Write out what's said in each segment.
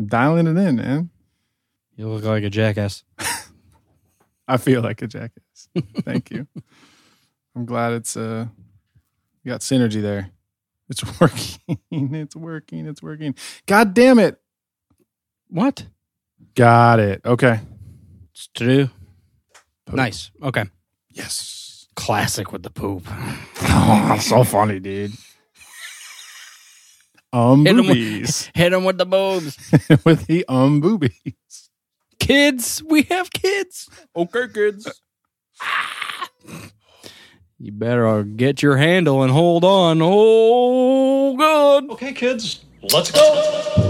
I'm dialing it in, man. You look like a jackass. I feel like a jackass. Thank you. I'm glad it's uh you got synergy there. It's working. it's working. It's working. God damn it. What? Got it. Okay. It's true. Nice. Okay. Yes. Classic with the poop. Oh, so funny, dude. Um Hit 'em with- Hit him with the boobs. with the um boobies. kids, we have kids. Okay, kids. You better get your handle and hold on. Oh, good. Okay, kids, let's go.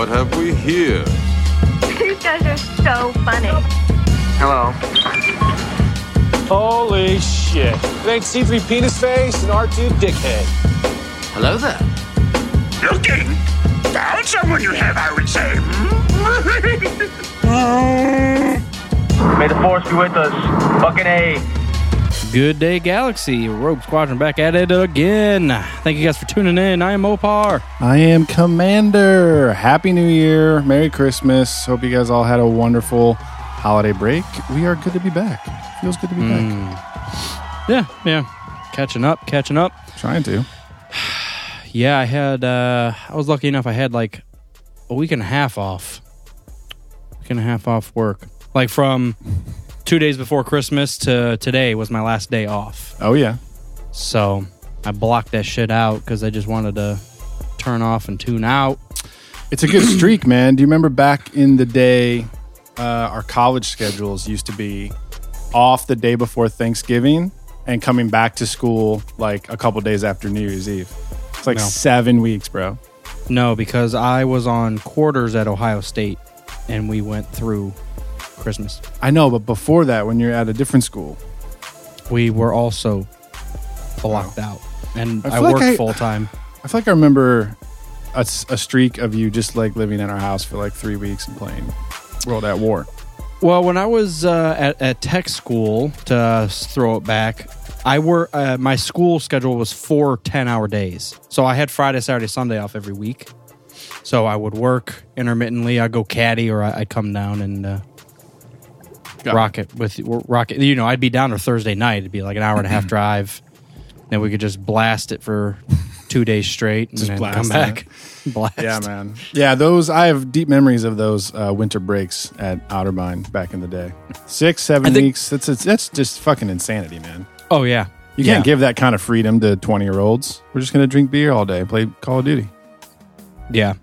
What have we here? These guys are so funny. Hello. Holy shit. It ain't C3 penis face and R2 dickhead. Hello there. Looking? Found someone you have, I would say. May the force be with us. Fucking A. Good day, Galaxy. Rogue Squadron back at it again. Thank you guys for tuning in. I am Opar. I am Commander. Happy New Year. Merry Christmas. Hope you guys all had a wonderful holiday break. We are good to be back. Feels good to be back. Yeah, yeah. Catching up, catching up. Trying to. Yeah, I had, uh, I was lucky enough. I had like a week and a half off. Week and a half off work. Like from two days before Christmas to today was my last day off. Oh yeah. So I blocked that shit out because I just wanted to turn off and tune out. It's a good streak, man. Do you remember back in the day, uh, our college schedules used to be off the day before Thanksgiving and coming back to school like a couple days after New Year's Eve. It's like No. seven weeks, bro. No, because I was on quarters at Ohio State and we went through Christmas. I know, but before that, when you're at a different school, We were also blocked out. And I I, feel like worked I- full time. I feel like I remember a, s- a streak of you just like living in our house for like three weeks and playing World at War. Well, when I was uh, at, at tech school, to uh, throw it back, I were uh, my school schedule was four 10 hour days. So I had Friday, Saturday, Sunday off every week. So I would work intermittently. I'd go caddy or I- I'd come down and uh, Got rock it with rocket. You know, I'd be down there Thursday night. It'd be like an hour and a half drive. Then we could just blast it for two days straight and Just then blast come back. blast. Yeah, man. Yeah, those I have deep memories of those uh, winter breaks at Outerbind back in the day. Six, seven think- weeks. That's that's just fucking insanity, man. Oh yeah. You Yeah. can't give that kind of freedom to twenty year olds. We're just gonna drink beer all day, and play Call of Duty. Yeah.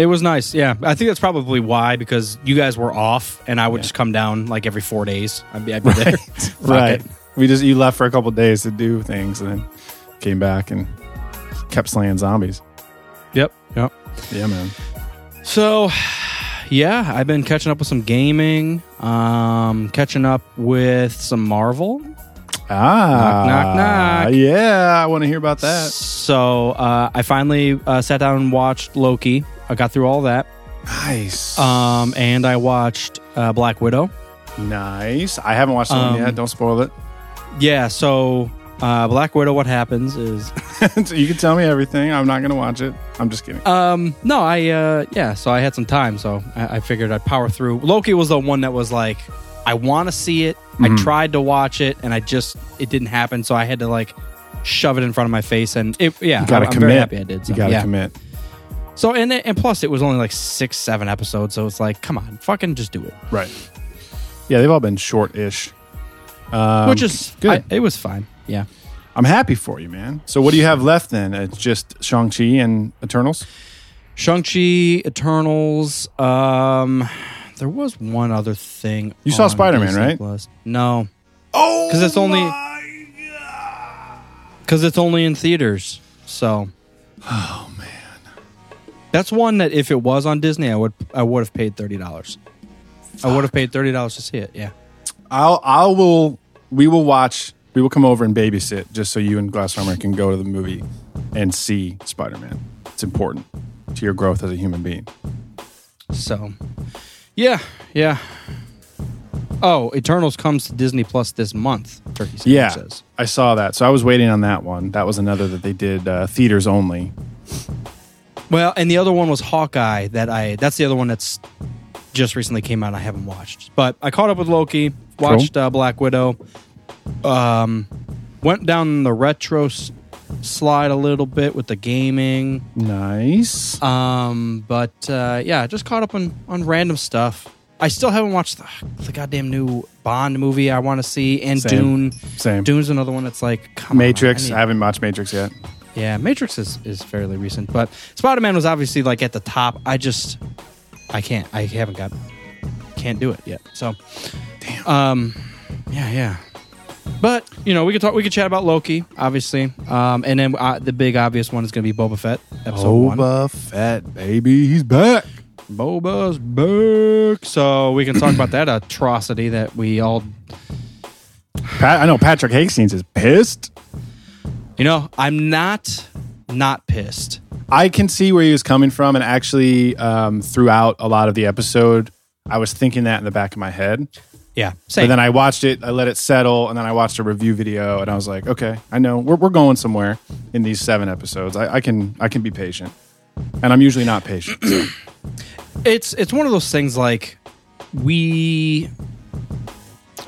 It was nice. Yeah. I think that's probably why, because you guys were off and I would just come down like every four days. I'd be, I'd be there. Right. it. We just you left for a couple days to do things, and then came back and kept slaying zombies. Yep. Yep. Yeah, man. So, yeah, I've been catching up with some gaming, um, catching up with some Marvel. Ah, knock, knock, knock. Yeah, I want to hear about that. So, uh, I finally uh, sat down and watched Loki. I got through all that. Nice. Um, and I watched uh, Black Widow. nice. I haven't watched the one Um, yet. Don't spoil it. Yeah. So, uh, Black Widow, what happens is. So you can tell me everything. I'm not gonna watch it. I'm just kidding. Um, no, I uh, yeah. So I had some time, so I, I figured I'd power through. Loki was the one that was like, I want to see it. I Mhm. tried to watch it, and I just it didn't happen. So I had to like shove it in front of my face, and it yeah. you gotta I'm, I'm commit. very happy I did. So, you gotta yeah. commit. So and and plus it was only like six seven episodes, so it's like, come on, fucking just do it. Right. Yeah, they've all been short-ish. Um, Which is good. I- it was fine. Yeah. I'm happy for you, man. So what do you have left then? It's just Shang Chi and Eternals. Shang-Chi, Eternals. Um, there was one other thing. You saw Spider-Man, right? Plus. No, Oh, because it's only because it's only in theaters. So, Oh man. That's one that if it was on Disney, I would I would have paid thirty dollars. I would have paid thirty dollars to see it. Yeah. I'll I will we will watch we will come over and babysit just so you and Glasshammer can go to the movie and see Spider-Man. It's important to your growth as a human being. So, Yeah, yeah. Oh, Eternals comes to Disney Plus this month. Turkey Sam Yeah, says. I saw that. So I was waiting on that one. That was another that they did uh, theaters only. Well, and the other one was Hawkeye. That I that's the other one that's just recently came out. I haven't watched, but I caught up with Loki. Watched uh, Black Widow. Um, went down the retro s- slide a little bit with the gaming. Nice. Um, but uh, yeah, just caught up on on random stuff. I still haven't watched the, the goddamn new Bond movie. I want to see and Same. Dune. Same. Dune's another one that's like come on, Matrix. I I, need- haven't watched Matrix yet. Yeah, Matrix is, is fairly recent, but Spider Man was obviously like at the top. I just I can't I haven't got can't do it yet. So damn. Um yeah, yeah. But you know, we could talk. We could chat about Loki, obviously, um, and then uh, the big obvious one is going to be Boba Fett, episode one. Boba Fett, baby, he's back. Boba's back, so we can talk about that atrocity that we all. Pat, I know Patrick Hastings is pissed. You know, I'm not not pissed. I can see where he was coming from, and actually, um, throughout a lot of the episode, I was thinking that in the back of my head. Yeah, But then I watched it, I let it settle, and then I watched a review video, and I was like, okay, I know we're, we're going somewhere in these seven episodes. I, I can I can be patient, and I'm usually not patient. so. it's it's one of those things like we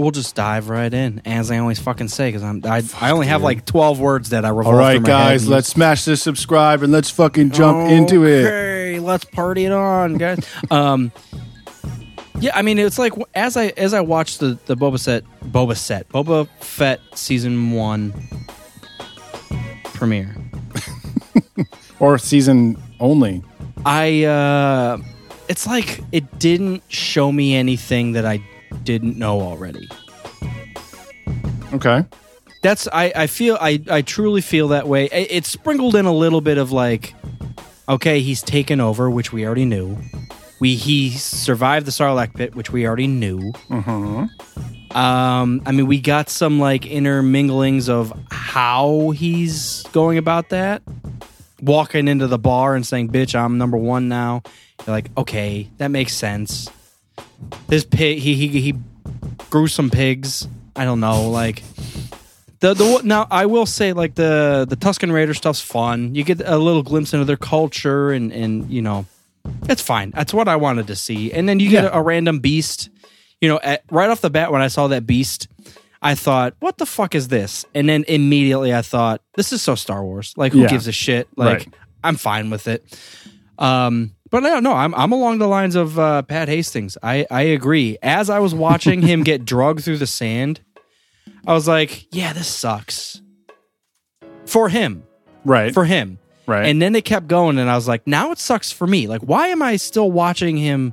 we'll just dive right in as I always fucking say because I'm I, I only have like twelve words that I revolve. All right, guys, let's smash this subscribe and let's fucking jump into it. Okay, let's party it on, guys. um, yeah, I mean, it's like as I as I watched the the Boba Set Boba Set Boba Fett season one premiere. Or season only. I uh it's like it didn't show me anything that I didn't know already. Okay. That's I I feel I I truly feel that way. It, it's sprinkled in a little bit of like okay, he's taken over, which we already knew. We he survived the Sarlacc pit, which we already knew. Um, I mean, we got some like interminglings of how he's going about that. Walking into the bar and saying, "Bitch, I'm number one now." You're like, okay, that makes sense. This pig, he he he grew some pigs. I don't know, like the the now I will say like the the Tusken Raider stuff's fun. You get a little glimpse into their culture and and you know it's fine. That's what I wanted to see. And then you get Yeah. a, a random beast. You know, at, right off the bat when I saw that beast, I thought, "What the fuck is this?" And then immediately I thought, "This is so Star Wars. Like, who Yeah. gives a shit? Like, Right. I'm fine with it." Um, but no, no, I'm I'm along the lines of uh, Pat Hastings. I I agree. As I was watching him get drugged through the sand, I was like, "Yeah, this sucks." For him, Right. for him. right. And then they kept going, and I was like, now it sucks for me. Like, why am I still watching him?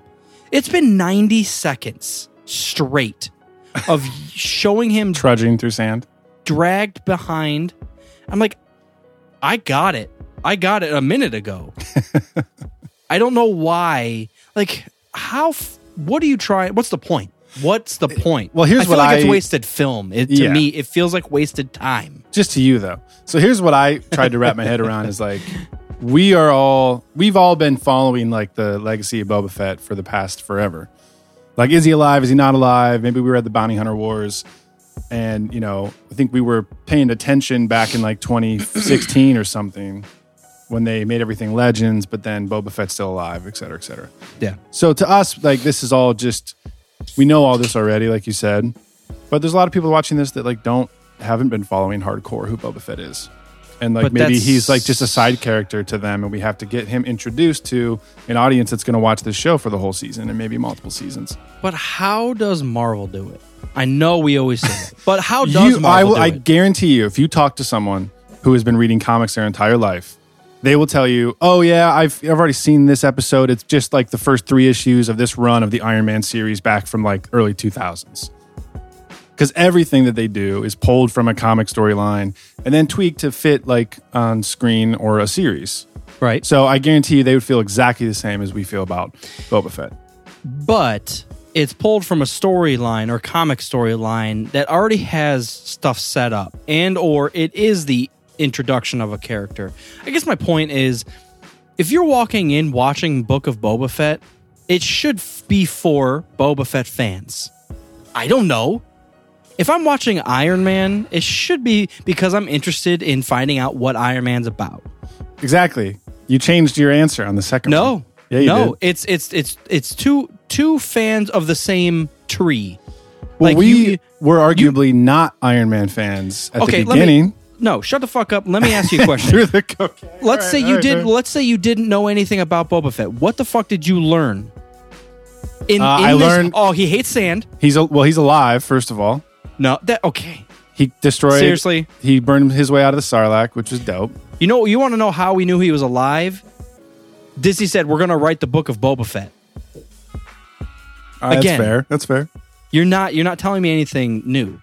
It's been 90 seconds straight of showing him trudging through sand. dragged behind. I'm like, I got it. I got it a minute ago. I don't know why. Like, how? F- what are you trying? What's the point? What's the point? well, here's I feel what like it's wasted film. It, to Yeah. me, it feels like wasted time. just to you though. So here's what I tried to wrap my head around is like we are all we've all been following like the legacy of Boba Fett for the past forever. Like is he alive? Is he not alive? Maybe we were at the Bounty Hunter Wars and you know, I think we were paying attention back in like 2016 or something when they made everything legends, but then Boba Fett's still alive, et cetera, et cetera. Yeah. So to us, like this is all just we know all this already, like you said. But there's a lot of people watching this that like don't haven't been following hardcore who Boba Fett is. And like But maybe he's like just a side character to them and we have to get him introduced to an audience that's gonna watch this show for the whole season and maybe multiple seasons. But how does Marvel do it? I know we always say that, but how does You, I, Marvel will, do I it? guarantee you, if you talk to someone who has been reading comics their entire life, they will tell you, "Oh yeah, I've I've already seen this episode. It's just like the first three issues of this run of the Iron Man series back from like early 2000s." Because everything that they do is pulled from a comic storyline and then tweaked to fit like on screen or a series. right? So I guarantee you, they would feel exactly the same as we feel about Boba Fett. but it's pulled from a storyline or comic storyline that already has stuff set up and or it is the introduction of a character i guess my point is if you're walking in watching book of boba fett it should be for Boba Fett fans. I don't know. If I'm watching Iron Man, it should be because I'm interested in finding out what Iron Man's about. Exactly. You changed your answer on the second one. No, Yeah, you no, did. it's it's it's it's two two fans of the same tree. Well, Like, we you- were arguably not Iron Man fans at okay, the let me beginning. No, shut the fuck up. Let me ask you a question. Through the cocaine. let's All say you all did. right. Let's say you didn't know anything about Boba Fett. What the fuck did you learn? In, Uh, in I this- learned- Oh, he hates sand. He's a, well. He's alive. First of all, No, that okay. he destroyed. Seriously? he burned his way out of the Sarlacc, which was dope. You know, you want to know how we knew he was alive? Disney said we're going to write the book of Boba Fett. Right, Again. that's fair. That's fair. You're not. You're not telling me anything new.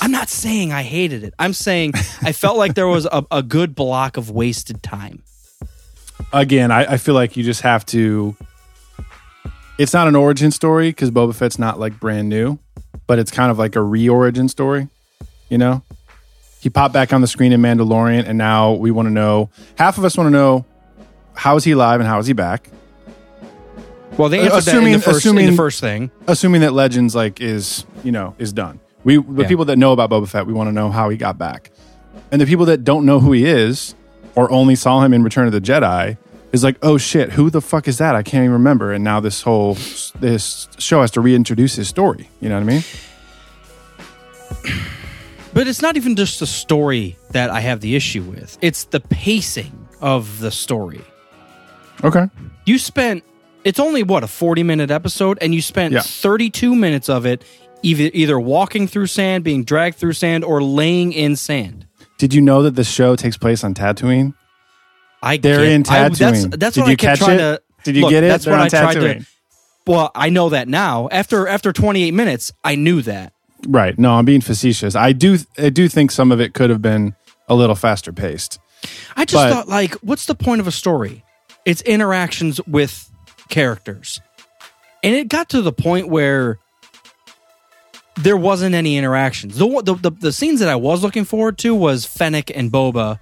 I'm not saying I hated it. I'm saying I felt like there was a, a good block of wasted time. Again, I, I feel like you just have to. It's not an origin story because Boba Fett's not like brand new, but it's kind of like a re-origin story. You know, he popped back on the screen in Mandalorian, and now we want to know. Half of us want to know how is he alive and how is he back. Well, they Uh, answered that in assuming- the first in assuming- the first thing. assuming that Legends like is you know is done. We the Yeah. people that know about Boba Fett, we want to know how he got back, and the people that don't know who he is or only saw him in Return of the Jedi is like, oh shit, who the fuck is that? I can't even remember. And now this whole this show has to reintroduce his story. You know what I mean? But it's not even just the story that I have the issue with. It's the pacing of the story. Okay. You spent it's only what a 40 minute episode and you spent Yeah. 32 minutes of it either either walking through sand, being dragged through sand or laying in sand. Did you know that the show takes place on Tatooine? I They're get- in I- that's Tatooine. that's Did what you I kept catch trying it? to Did you Look, get it? That's They're what I tried to Well, I know that now. After after 28 minutes, I knew that. Right. No, I'm being facetious. I do I do think some of it could have been a little faster paced. I just But- thought, like, what's the point of a story? It's interactions with characters. And it got to the point where there wasn't any interactions. The, the, the, the scenes that I was looking forward to was Fennec and Boba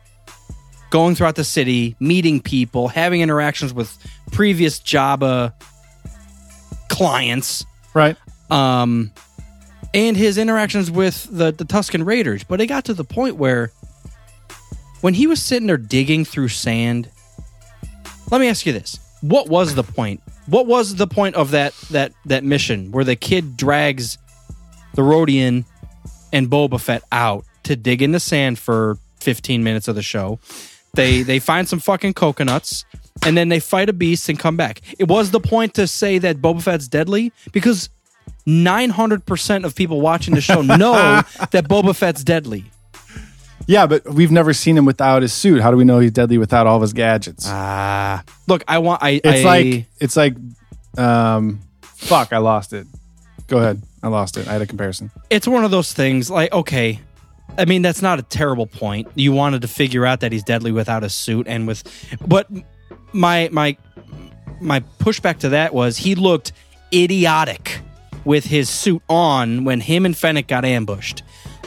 going throughout the city, meeting people, having interactions with previous Jabba clients, Right. um, and his interactions with the, the Tusken Raiders. But it got to the point where when he was sitting there digging through sand, let me ask you this. What was the point? What was the point of that that that mission where the kid drags the Rodian and Boba Fett out to dig in the sand for 15 minutes of the show? They they find some fucking coconuts and then they fight a beast and come back. It was the point to say that Boba Fett's deadly because 900% of people watching the show know that Boba Fett's deadly. Yeah, but we've never seen him without his suit. How do we know he's deadly without all of his gadgets? Ah, look, I want I it's I- like it's like um fuck, I lost it. Go ahead. I lost it. I had a comparison. it's one of those things like okay i mean that's not a terrible point you wanted to figure out that he's deadly without a suit and with but my my my pushback to that was he looked idiotic with his suit on when him and fennec got ambushed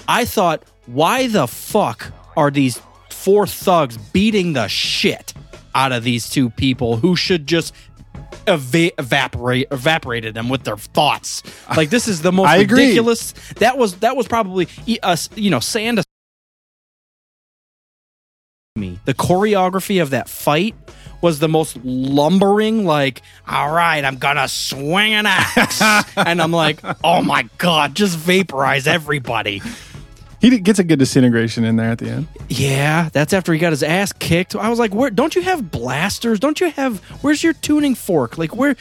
i thought why the fuck are these four thugs beating the shit out of these two people who should just eva- evaporate evaporated them with their thoughts. Like this is the most I agree. ridiculous. That was that was probably uh, us. You know, sand. Me the choreography of that fight was the most lumbering. Like, all right, I'm gonna swing an axe, and I'm like, oh my god, just vaporize everybody. He gets a good disintegration in there at the end. Yeah, that's after he got his ass kicked. I was like, "Where? Don't you have blasters? Don't you have? Where's your tuning fork? Like, where?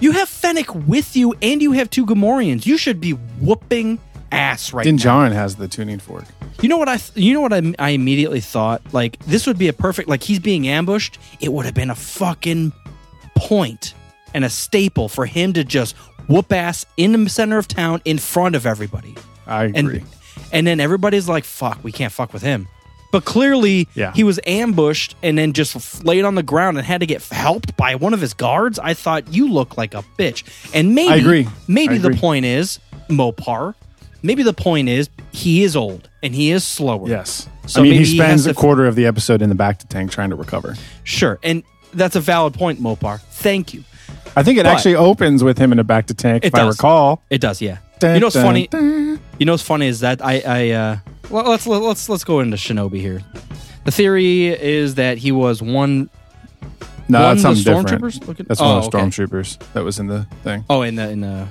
You have Fennec with you, and you have two Gamorreans. You should be whooping ass right Din now. Djarin has the tuning fork. You know what I? Th- you know what I, I immediately thought? Like, this would be a perfect. Like, he's being ambushed. It would have been a fucking point and a staple for him to just whoop ass in the center of town in front of everybody I agree. and and then everybody's like, "Fuck, we can't fuck with him." But clearly, Yeah. he was ambushed and then just laid on the ground and had to get helped by one of his guards. I thought you look like a bitch, and maybe I agree. Maybe I the point is Mopar. Maybe the point is he is old and he is slower. yes. So I mean, maybe he he spends has a quarter of the episode in the bacta tank trying to recover. Sure, and that's a valid point, Mopar. Thank you. I think it But- actually opens with him in a bacta tank, if I recall. It does, yeah. You know what's funny? You know what's funny is that I, I uh, well, let's let's let's go into Shinobi here. The theory is that he was one No, One that's of the something different. looking- That's Oh, one of the okay. stormtroopers that was in the thing. oh in the in the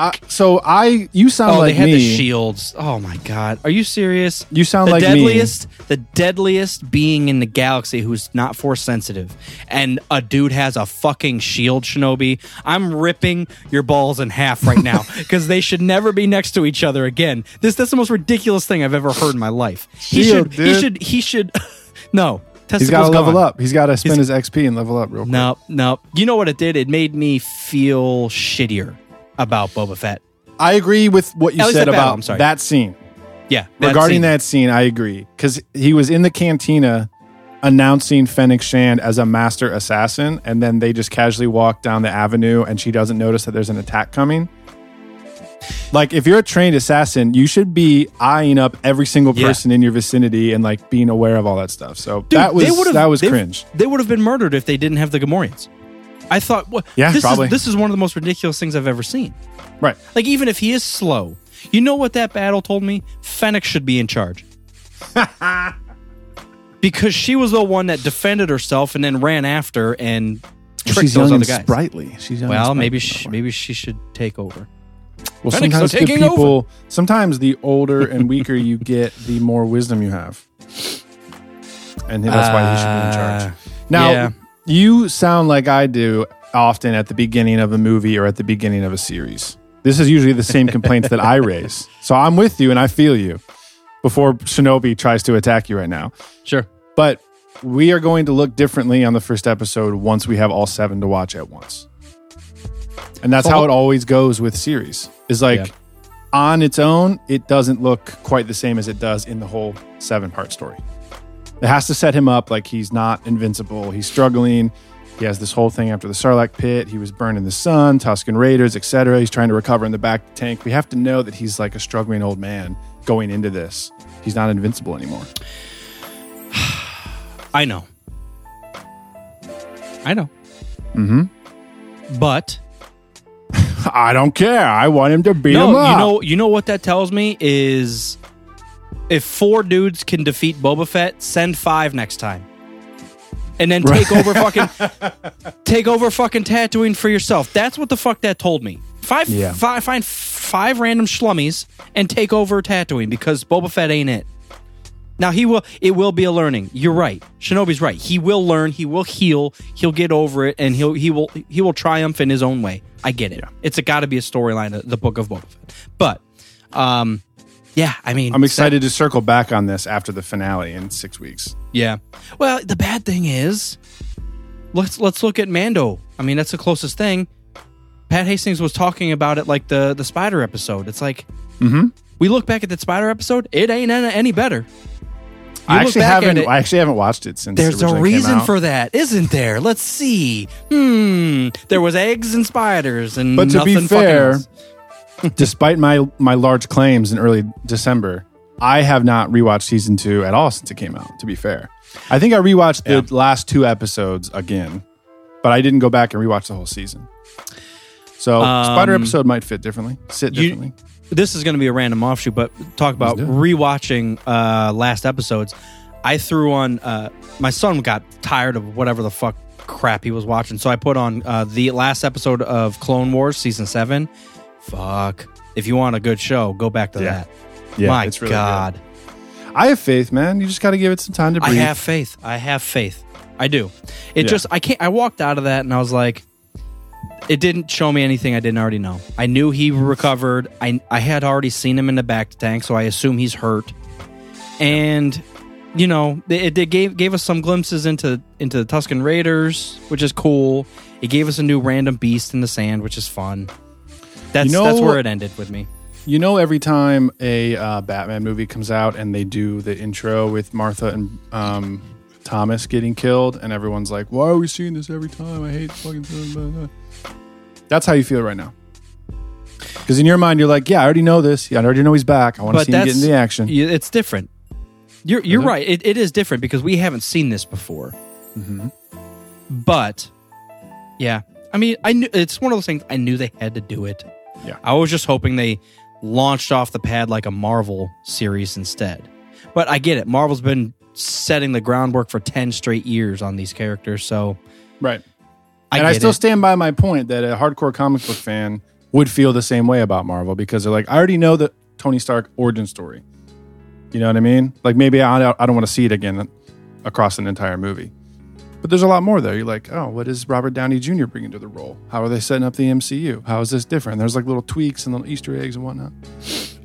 Uh, so I, you sound oh like they had me. the shields. Oh my god, are you serious? You sound the like me. deadliest, the deadliest being in the galaxy who's not force sensitive, and a dude has a fucking shield, Shinobi. I'm ripping your balls in half right now because they should never be next to each other again. This that's the most ridiculous thing I've ever heard in my life. He Shield, should, he dude. should, he should. no, He's got to level gone. up. He's got to spend He's- his XP and level up real quick. No, no. You know what it did? It made me feel shittier about Boba Fett. I agree with what you At said that battle, about sorry. that scene. Yeah, Regarding scene. that scene, I agree because he was in the cantina announcing Fennec Shand as a master assassin, and then they just casually walk down the avenue, and she doesn't notice that there's an attack coming. Like, if you're a trained assassin, you should be eyeing up every single Yeah. person in your vicinity and like being aware of all that stuff. So Dude, that was that was they- cringe. They would have been murdered if they didn't have the Gamorreans. I thought, what? Yeah, this probably. Is, this is one of the most ridiculous things I've ever seen. Right. Like, even if he is slow, you know what that battle told me? Fennec should be in charge. because she was the one that defended herself and then ran after and tricked She's those young other and guys. sprightly. She's young. and Well, sprightly. maybe she, maybe she should take over. Well, Fennec's sometimes the taking people, sometimes the older and weaker you get, the more wisdom you have, and that's why he should be in charge. Uh, Now, yeah. You sound like I do often at the beginning of a movie or at the beginning of a series. This is usually the same complaints that I raise. So I'm with you and I feel you. Before Shinobi tries to attack you right now, Sure. but we are going to look differently on the first episode once we have all seven to watch at once. And that's how it always goes with series. Is like Yeah. on its own, it doesn't look quite the same as it does in the whole seven part story. It has to set him up like he's not invincible. He's struggling. He has this whole thing after the Sarlacc pit. He was burned in the sun, Tusken Raiders, etc. He's trying to recover in the back tank. We have to know that he's like a struggling old man going into this. He's not invincible anymore. I know. I know. Mm-hmm. But I don't care. I want him to beat him no, up. you know, you know what that tells me is if four dudes can defeat Boba Fett, send five next time, and then take over fucking take over fucking Tatooine for yourself. That's what the fuck that told me. Five, Yeah. fi- find five random schlummies and take over Tatooine because Boba Fett ain't it. Now he will. It will be a learning. You're right. Shinobi's right. He will learn. He will heal. He'll get over it, and he'll he will he will triumph in his own way. I get it. It's a got to be a storyline. The book of Boba Fett. But, um, yeah. I mean, I'm excited to circle back on this after the finale in six weeks. yeah. Well, the bad thing is, let's let's look at Mando. I mean, that's the closest thing. Pat Hastings was talking about it like the the Spider episode. It's like, Mm-hmm. we look back at that Spider episode. It ain't any, any better. You I actually haven't. it- I actually haven't watched it since. it There's a originally came reason out. for that, isn't there? Let's see. Hmm. There was eggs and spiders and But to be nothing fucking fair, else. Despite my my large claims in early December, I have not rewatched season two at all since it came out. To be fair, I think I rewatched the Yeah. last two episodes again, but I didn't go back and rewatch the whole season. So Spider Um, episode might fit differently, sit You- differently. this is going to be a random offshoot, but talk about rewatching uh, last episodes. I threw on. Uh, my son got tired of whatever the fuck crap he was watching, so I put on uh, the last episode of Clone Wars season seven. Fuck! If you want a good show, go back to Yeah. that. Yeah, My it's really God, I have faith, man. You just got to give it some time to breathe. I breathe. have faith. I have faith. I do. It Yeah. just I can't. I walked out of that and I was like, it didn't show me anything I didn't already know. I knew he recovered. I I had already seen him in the back tank, so I assume he's hurt. And you know, it, it gave gave us some glimpses into into the Tusken Raiders, which is cool. It gave us a new random beast in the sand, which is fun. That's You know- that's where it ended with me. You know, every time a uh, Batman movie comes out and they do the intro with Martha and um, Thomas getting killed, and everyone's like, "Why are we seeing this every time? I hate fucking." Blah, blah, blah." That's how you feel right now. Because in your mind, you're like, "Yeah, I already know this. Yeah, I already know he's back. I want to see him get in the action." It's different. You're you're right. It, it is different because we haven't seen this before. Mm-hmm. But yeah, I mean, I knew it's one of those things. I knew they had to do it. Yeah. I was just hoping they launched off the pad like a Marvel series instead. But I get it. Marvel's been setting the groundwork for ten straight years on these characters, so Right. I and I still it. stand by my point that a hardcore comic book fan would feel the same way about Marvel because they're like, I already know the Tony Stark origin story. You know what I mean? Like maybe I don't, I don't want to see it again across an entire movie. But there's a lot more there. You're like, oh, what is Robert Downey Jr. bringing to the role? How are they setting up the MCU? How is this different? There's like little tweaks and little Easter eggs and whatnot.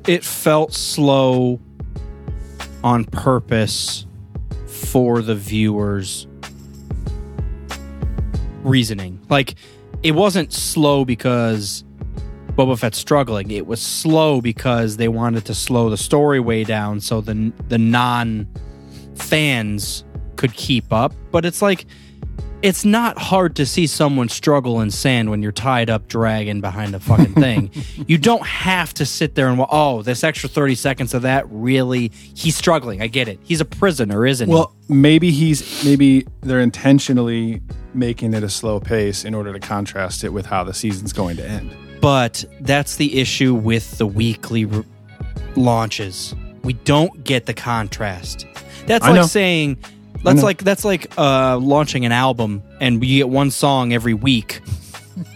it felt slow on purpose for the viewers reasoning like it wasn't slow because Boba Fett's struggling it was slow because they wanted to slow the story way down so the the non fans could keep up but it's like it's not hard to see someone struggle in sand when you're tied up dragging behind a fucking thing. you don't have to sit there and oh, this extra 30 seconds of that really he's struggling. I get it. He's a prisoner, isn't Well, maybe he's maybe they're intentionally making it a slow pace in order to contrast it with how the season's going to end. But that's the issue with the weekly r- launches. We don't get the contrast. That's I like know. saying that's like that's like uh launching an album and you get one song every week.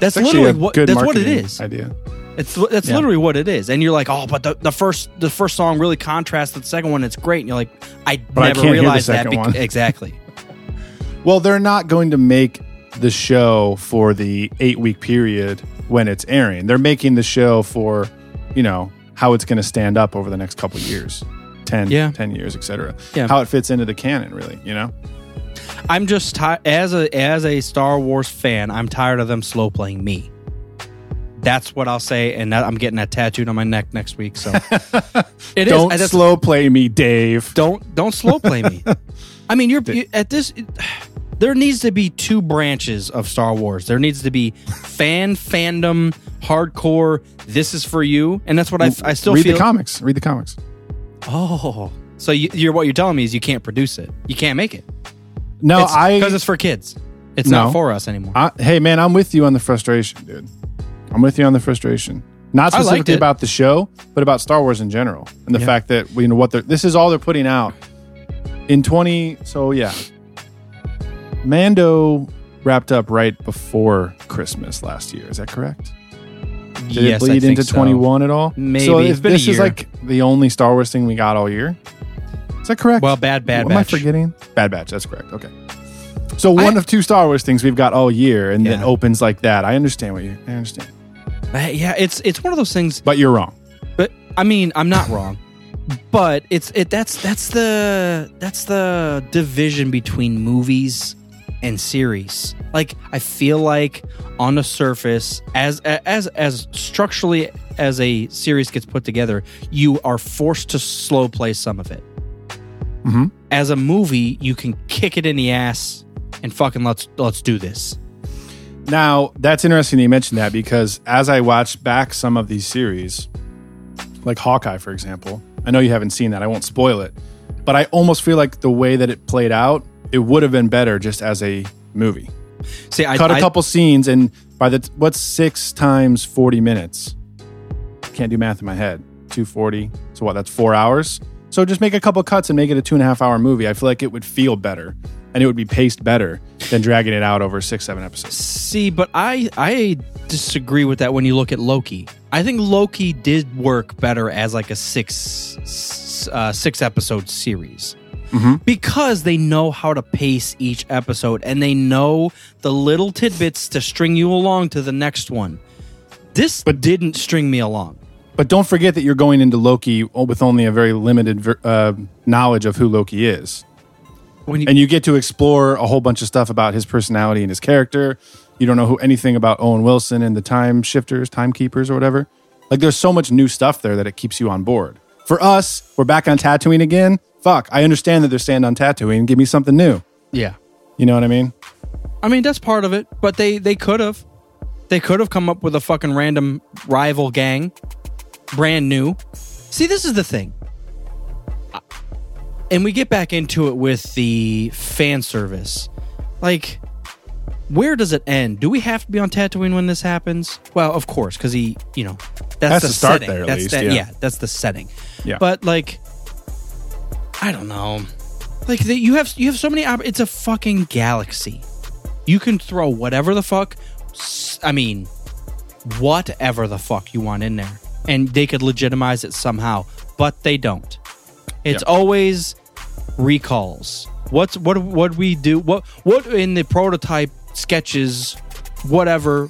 That's literally what that's what it is. Idea. It's that's Yeah. literally what it is, and you're like, oh, but the, the first the first song really contrasts the second one. It's great, and you're like, I But I never the realized that. one. exactly. Well, they're not going to make the show for the eight week period when it's airing. They're making the show for, you know, how it's going to stand up over the next couple of years 10, Yeah. 10 years, etc. Yeah. How it fits into the canon, really, you know? I'm just ti- as a as a Star Wars fan, I'm tired of them slow playing me. That's what I'll say, and that, I'm getting that tattooed on my neck next week. So it is. Don't that's- slow play me, Dave. don't don't slow play me. I mean, you're you, at this. There needs to be two branches of Star Wars. There needs to be fan fandom, hardcore. This is for you, and that's what I, I still Read feel. the comics. Read the comics. Oh, so you, you're what you're telling me is you can't produce it. You can't make it. No, It's, I. because it's for kids. It's No. not for us anymore. I, hey man, I'm with you on the frustration, dude. I'm with you on the frustration. Not I liked specifically it. about the show, but about Star Wars in general, and the Yeah. fact that you know what they're. This is all they're putting out in 20. So yeah, Mando wrapped up right before Christmas last year. Is that correct? Did yes, it bleed into so. 21 at all? Maybe. So if this is like the only Star Wars thing we got all year, is that correct? Well, Bad Bad Am I forgetting? Bad Batch. That's correct. Okay. So one of two Star Wars things we've got all year, and then Yeah. opens like that. I understand what you. I understand, Uh, yeah, it's it's one of those things. but you're wrong. But I mean, I'm not wrong. But it's it that's that's the that's the division between movies and series. Like I feel like on the surface as as as structurally as a series gets put together, you are forced to slow play some of it. Mhm. As a movie, you can kick it in the ass and fucking let's let's do this. Now that's interesting that you mentioned that because as I watched back some of these series, like Hawkeye, for example, I know you haven't seen that. I won't spoil it, but I almost feel like the way that it played out, it would have been better just as a movie. See, I cut a I- couple scenes and by the what's six times 40 minutes can't do math in my head 240 so what that's four hours so just make a couple cuts and make it a two and a half hour movie i feel like it would feel better and it would be paced better than dragging it out over six seven episodes See, but I I disagree with that when you look at Loki. I think Loki did work better as like a six uh, six episode series. Because they know how to pace each episode and they know the little tidbits to string you along to the next one. This But- didn't string me along. but don't forget that you're going into loki with only a very limited uh, knowledge of who loki is When you, and you get to explore a whole bunch of stuff about his personality and his character. You don't know who anything about Owen Wilson and the time shifters, timekeepers, or whatever. Like there's so much new stuff there that it keeps you on board. For us, we're back on Tatooine again. Fuck, I understand that they're staying on Tatooine. Give me something new. yeah. You know what I mean? I mean, that's part of it, but they they could have. They could have come up with a fucking random rival gang, brand new. See, this is the thing. And we get back into it with the fan service. Like where does it end? Do we have to be on Tatooine when this happens? Well, of course, because he, you know, that's Has the to start setting. there at that's least, that, yeah. that's the setting. Yeah. But like, I don't know. Like the, you have you have so many. Op- it's a fucking galaxy. You can throw whatever the fuck. I mean, whatever the fuck you want in there, and they could legitimize it somehow, but they don't. It's always recalls. What's what? What we do? What what in the prototype sketches? Whatever.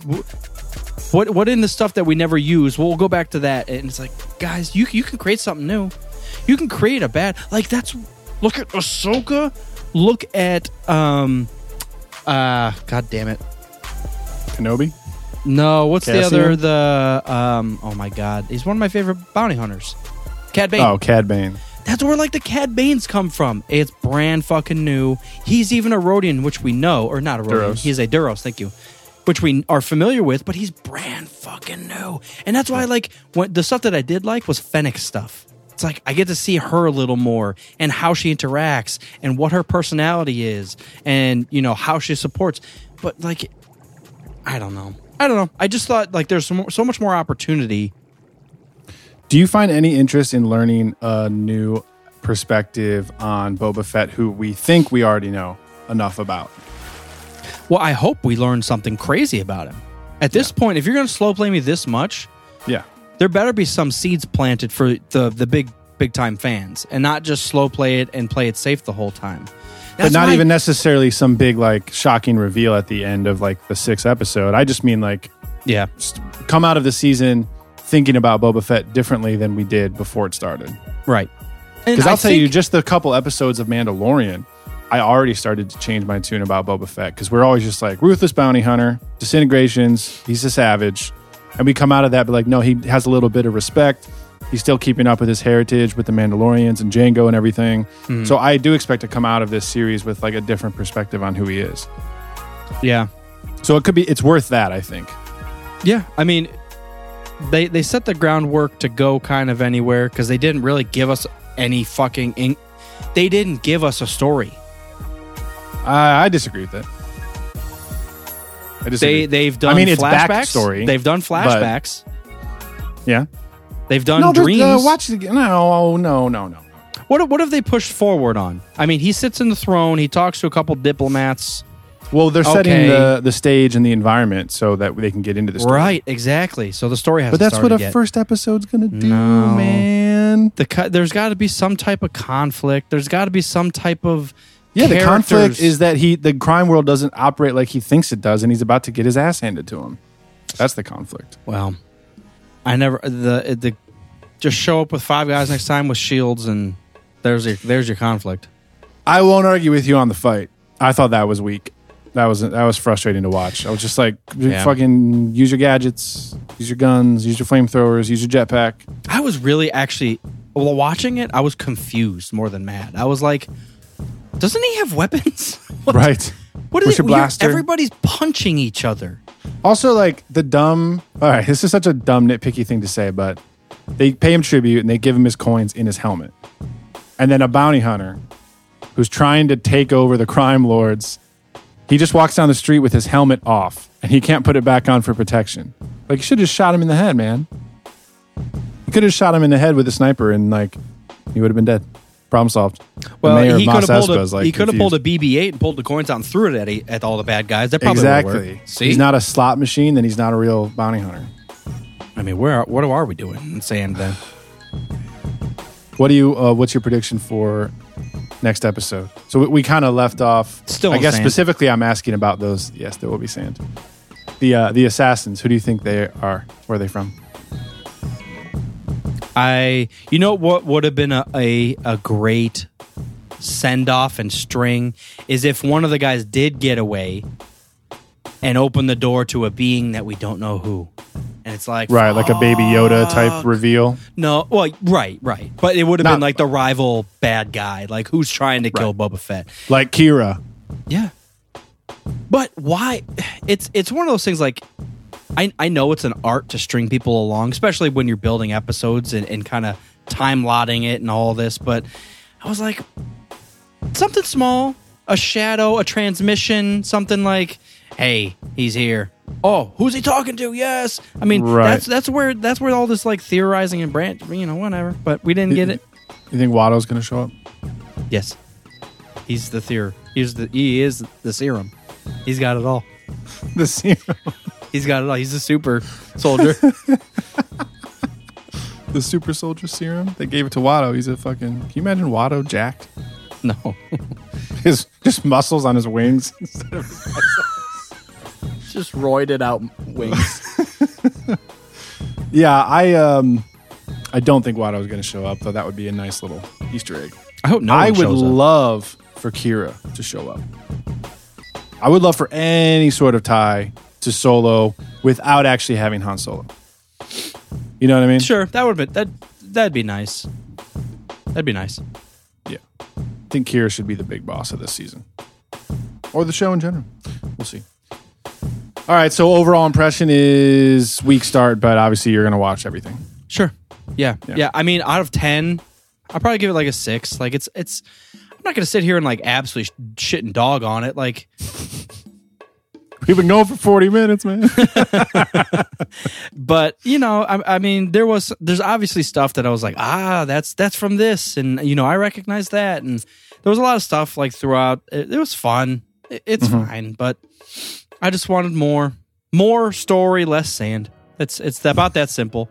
What what in the stuff that we never use? We'll go back to that, and it's like, guys, you you can create something new. You can create a bad like that's. Look at Ahsoka. Look at um. Uh, God damn it. Kenobi. No, what's the other? The um. Oh my God, he's one of my favorite bounty hunters. Cad Bane. Oh, Cad Bane. That's where like the Cad Banes come from. It's brand fucking new. He's even a Rodian, which we know, or not a Rodian. Duros. He's a Duros. Thank you. Which we are familiar with, but he's brand fucking new, and that's why like when the stuff that I did like was Fennec stuff. It's like I get to see her a little more and how she interacts and what her personality is and you know how she supports. But like, I don't know. I don't know. I just thought like there's so, so much more opportunity. Do you find any interest in learning a new perspective on Boba Fett, who we think we already know enough about? Well, I hope we learn something crazy about him. At this point, if you're going to slow play me this much, Yeah. There better be some seeds planted for the the big big time fans, and not just slow play it and play it safe the whole time. but not why- even necessarily some big like shocking reveal at the end of like the sixth episode. I just mean like Yeah, come out of the season thinking about Boba Fett differently than we did before it started. right. Because I I'll tell you, just the couple episodes of Mandalorian, I already started to change my tune about Boba Fett because we're always just like ruthless bounty hunter, disintegrations, he's a savage, and we come out of that, but like no, he has a little bit of respect. He's still keeping up with his heritage with the Mandalorians and Django and everything. Hmm. So I do expect to come out of this series with like a different perspective on who he is. yeah, So it could be it's worth that, I think. yeah. I mean, they they set the groundwork to go kind of anywhere because they didn't really give us any fucking. Ink. They didn't give us a story. I, I disagree with that. I. They they've done. I mean, it's flashbacks. backstory, They've done flashbacks. yeah. They've done No, dreams. uh, watch again. No, no, no, no. What what have they pushed forward on? I mean, he sits in the throne. He talks to a couple diplomats. Well, they're setting Okay. the, the stage and the environment so that they can get into the story. Right, exactly. So the story has. But that's what a first episode's going to do, No. man. The cut. There's got to be some type of conflict. There's got to be some type of. Yeah, the conflict is that he the crime world doesn't operate like he thinks it does and he's about to get his ass handed to him. That's the conflict. Well, I never the the just show up with five guys next time with shields and there's your there's your conflict. I won't argue with you on the fight. I thought that was weak. That was that was frustrating to watch. I was just like, Yeah. fucking use your gadgets, use your guns, use your flamethrowers, use your jetpack. I was really actually while watching it. I was confused more than mad. I was like, doesn't he have weapons? What- Right. What is it? blaster? Everybody's punching each other. Also, like the dumb. All right, this is such a dumb nitpicky thing to say, but they pay him tribute and they give him his coins in his helmet, and then a bounty hunter who's trying to take over the crime lords. He just walks down the street with his helmet off, and he can't put it back on for protection. Like you should have shot him in the head, man. You could have shot him in the head with a sniper, and like he would have been dead. Problem solved. Well, he could have pulled a like, he could have pulled a. BB-8 and pulled the coins out and threw it at at all the bad guys. That probably Exactly. work. See, He's not a slot machine, then he's not a real bounty hunter. I mean, where what are we doing in sand then? What do you? Uh, what's your prediction for next episode? So we, we kind of left off. Still I guess sand. specifically, I'm asking about those. Yes, there will be sand. The uh, the assassins. Who do you think they are? Where are they from? I, you know, what would have been a a, a great send off and string is if one of the guys did get away and open the door to a being that we don't know who, and it's like Right, like a Baby Yoda type reveal. No, well, right, right, but it would have Not- been like the rival bad guy, like who's trying to kill Right. Boba Fett. Like Qi'ra. Yeah. But why it's it's one of those things like I I know it's an art to string people along, especially when you're building episodes and, and kind of time lotting it and all this, but I was like something small, a shadow, a transmission, something like hey, he's here. Oh, who's he talking to? Yes. I mean, Right. that's that's where that's where all this like theorizing and branch, you know, whatever. But we didn't get it. You think Watto's going to show up? Yes, he's the theor. He's the he is the serum. He's got it all. The serum. He's got it all. He's a super soldier. the super soldier serum. They gave it to Watto. He's a fucking. Can you imagine Watto jacked? no, His just muscles on his wings. just roided out wings. yeah, I um, I don't think Watto's going to show up. Though that would be a nice little Easter egg. I hope no I one would shows up. love for Qi'ra to show up. I would love for any sort of tie to Solo without actually having Han Solo. You know what I mean? Sure, that would be that. That'd be nice. That'd be nice. Yeah. I think Qi'ra should be the big boss of this season. Or the show in general. We'll see. All right, so overall impression is weak start, but obviously you're going to watch everything. Sure. Yeah. Yeah. yeah. I mean, out of ten, I'll probably give it like a six. Like it's it's. I'm not gonna sit here and like absolutely shit and dog on it. Like, We've been going for 40 minutes, man. but you know, I, I mean, there was there's obviously stuff that I was like, ah, that's that's from this, and you know, I recognize that, and there was a lot of stuff like throughout. It, it was fun. It- it's fine, but I just wanted more, more story, less sand. It's it's about that simple.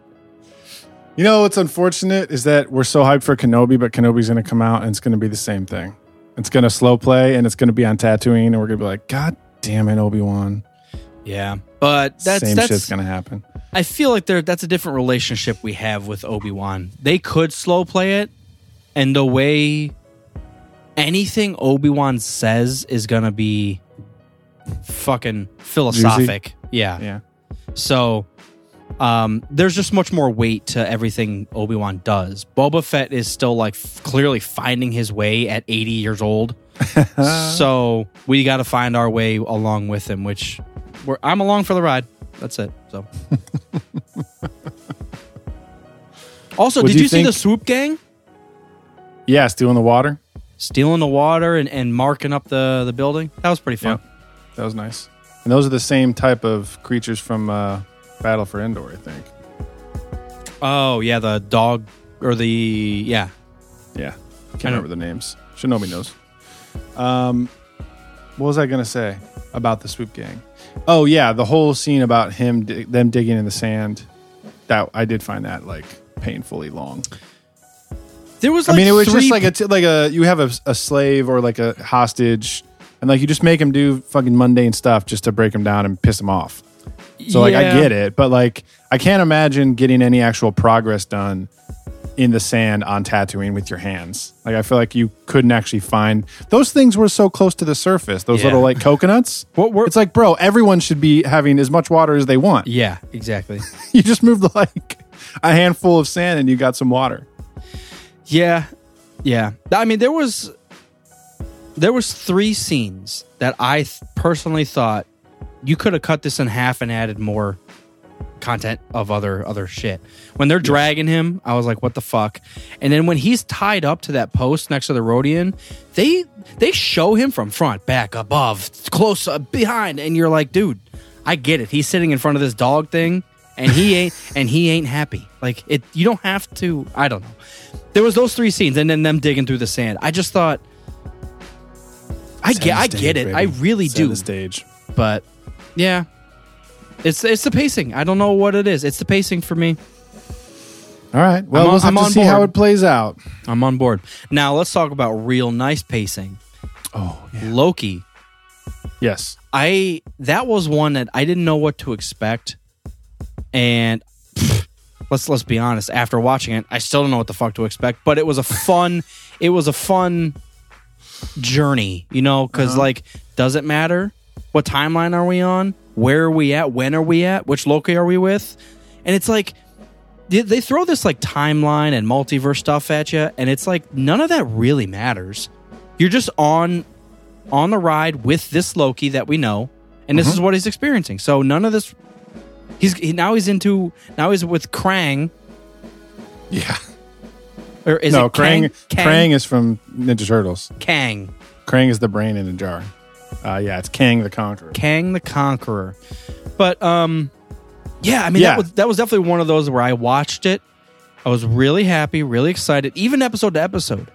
you know what's unfortunate is that we're so hyped for Kenobi, but Kenobi's going to come out and it's going to be the same thing. It's going to slow play and it's going to be on Tatooine, and we're going to be like, God damn it, Obi Wan. Yeah, but that's Same that's shit's going to happen. I feel like there that's a different relationship we have with Obi Wan. They could slow play it, and the way anything Obi Wan says is gonna be fucking philosophic. Yeah. Yeah. So um, there's just much more weight to everything Obi Wan does. Boba Fett is still like f- clearly finding his way at 80 years old. so we got to find our way along with him, which we're, I'm along for the ride. That's it. So. also, What did you, you see the swoop gang Yeah, stealing the water. stealing the water and, and marking up the, the building? That was pretty fun. That was nice. And those are the same type of creatures from uh, Battle for Endor, I think. Oh yeah, the dog or the yeah. Yeah. Can't remember the names. Shinobi knows. Um, what was I going to say about the swoop gang? Oh, yeah. The whole scene about him, them digging in the sand. That I did find that like painfully long. There was. I mean, it was three just like a t- like a you have a, a slave or like a hostage, and like you just make him do fucking mundane stuff just to break him down and piss him off. So like I Yeah. get it, but like I can't imagine getting any actual progress done in the sand on Tatooine with your hands. Like I feel like you couldn't actually find those things were so close to the surface. Those Yeah. little like coconuts. What were- it's like, bro, everyone should be having as much water as they want. Yeah, exactly. You just moved like a handful of sand and you got some water. Yeah, yeah. I mean, there was there was three scenes that I th- personally thought you could have cut this in half and added more content of other other shit. When they're dragging him, I was like, "What the fuck?" And then when he's tied up to that post next to the Rodian, they they show him from front, back, above, close, uh, behind, and you're like, "Dude, I get it. He's sitting in front of this dog thing." And he ain't, and he ain't happy. Like it, you don't have to. I don't know. There was those three scenes, and then them digging through the sand. I just thought, I Set get, the I stage, get it. baby. I really Set do. the stage. But yeah, it's it's the pacing. I don't know what it is. It's the pacing for me. All right. Well, I'm on- we'll have I'm to on see how it plays out. I'm on board. Now let's talk about real nice pacing. Oh, yeah. Loki. Yes. I that was one that I didn't know what to expect, and let's let's be honest. After watching it, I still don't know what the fuck to expect. But it was a fun. it was a fun journey, you know, because uh-huh. like, does it matter? What timeline are we on? Where are we at? When are we at? Which Loki are we with? And it's like they, throw this like timeline and multiverse stuff at you, and it's like none of that really matters. You're just on on the ride with this Loki that we know, and this mm-hmm. is what he's experiencing. So none of this. He's he, now he's into now he's with Krang. Yeah. Or is no, it Krang, Kang? Krang is from Ninja Turtles. Kang. Krang is the brain in a jar. Uh, yeah, it's Kang the Conqueror. Kang the Conqueror. But um yeah, I mean Yeah. that was that was definitely one of those where I watched it. I was really happy, really excited, even episode to episode.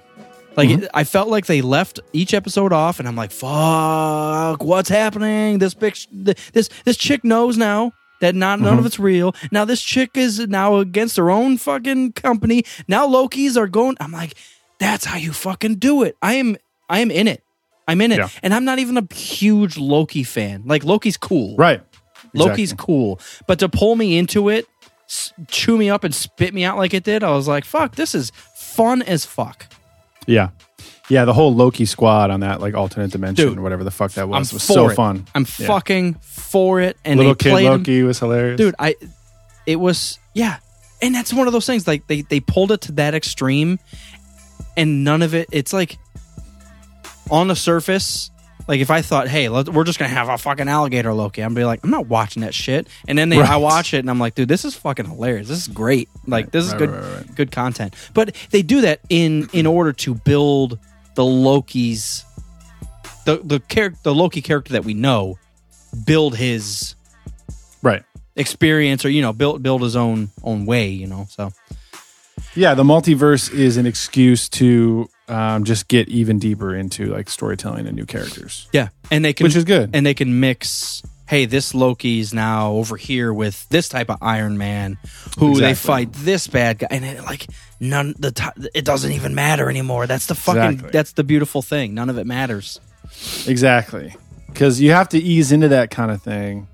Like Mm-hmm. it- I felt like they left each episode off, and I'm like, "Fuck, what's happening?" This big, sh- th- this this chick knows now that not none Mm-hmm. of it's real. Now this chick is now against her own fucking company. Now Loki's are going. I'm like, that's how you fucking do it. I am I am in it. I'm in it, Yeah. and I'm not even a huge Loki fan. Like Loki's cool, Right. Loki's cool, but to pull me into it, chew me up and spit me out like it did, I was like, "Fuck, this is fun as fuck." Yeah. Yeah, the whole Loki squad on that like alternate dimension Dude, or whatever the fuck that I'm was was so it. fun. I'm Yeah. fucking for it, and Little kid played him- Loki was hilarious. dude. I, it was yeah, and that's one of those things. Like they they pulled it to that extreme, and none of it. It's like on the surface. Like if I thought, hey, let, we're just gonna have a fucking alligator Loki, I'm be like, I'm not watching that shit. And then they, I watch it and I'm like, dude, this is fucking hilarious. This is great. Like this is right, good, right, right, right. good content. But they do that in in order to build the Loki's the the character, the Loki character that we know, build his Right. experience or you know build build his own own way. You know, so Yeah, the multiverse is an excuse to um, just get even deeper into like storytelling and new characters. yeah, and they can Which is good. and they can mix. Hey, this Loki's now over here with this type of Iron Man, who they fight this bad guy, and it, like none the ti it doesn't even matter anymore. That's the fucking Exactly. that's the beautiful thing. None of it matters. Exactly. Because you have to ease into that kind of thing,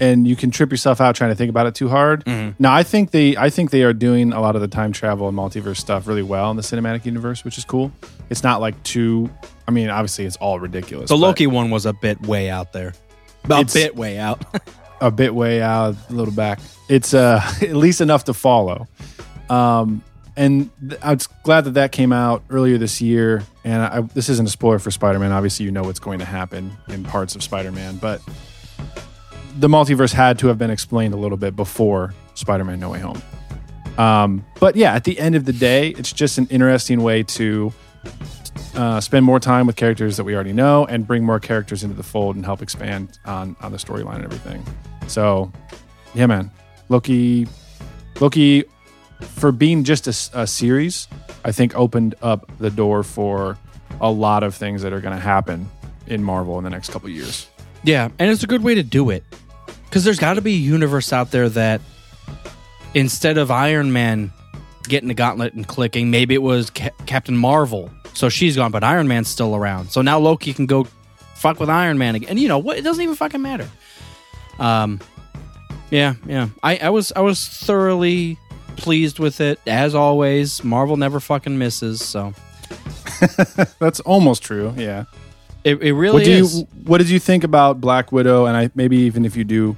and you can trip yourself out trying to think about it too hard. Mm-hmm. Now, I think they, I think they are doing a lot of the time travel and multiverse stuff really well in the cinematic universe, which is cool. It's not like too. I mean, obviously, it's all ridiculous. The Loki one was a bit way out there, a bit way out. a bit way out, a little back. It's uh, at least enough to follow. Um, and th- I was glad that that came out earlier this year. And I, this isn't a spoiler for Spider Man. Obviously, you know what's going to happen in parts of Spider Man, but the multiverse had to have been explained a little bit before Spider Man No Way Home. Um, but yeah, at the end of the day, it's just an interesting way to uh, spend more time with characters that we already know and bring more characters into the fold and help expand on on the storyline and everything. So, yeah, man, Loki, Loki, for being just a series, I think opened up the door for a lot of things that are going to happen in Marvel in the next couple years. Yeah, and it's a good way to do it because there's got to be a universe out there that instead of Iron Man getting the gauntlet and clicking, maybe it was Ca- Captain Marvel. So she's gone, but Iron Man's still around. So now Loki can go fuck with Iron Man again. And you know what? It doesn't even fucking matter. Um, yeah, yeah. I, I was I was thoroughly pleased with it as always. Marvel never fucking misses. So That's almost true. Yeah. It, it really What do is. you What did you think about Black Widow? And I maybe even if you do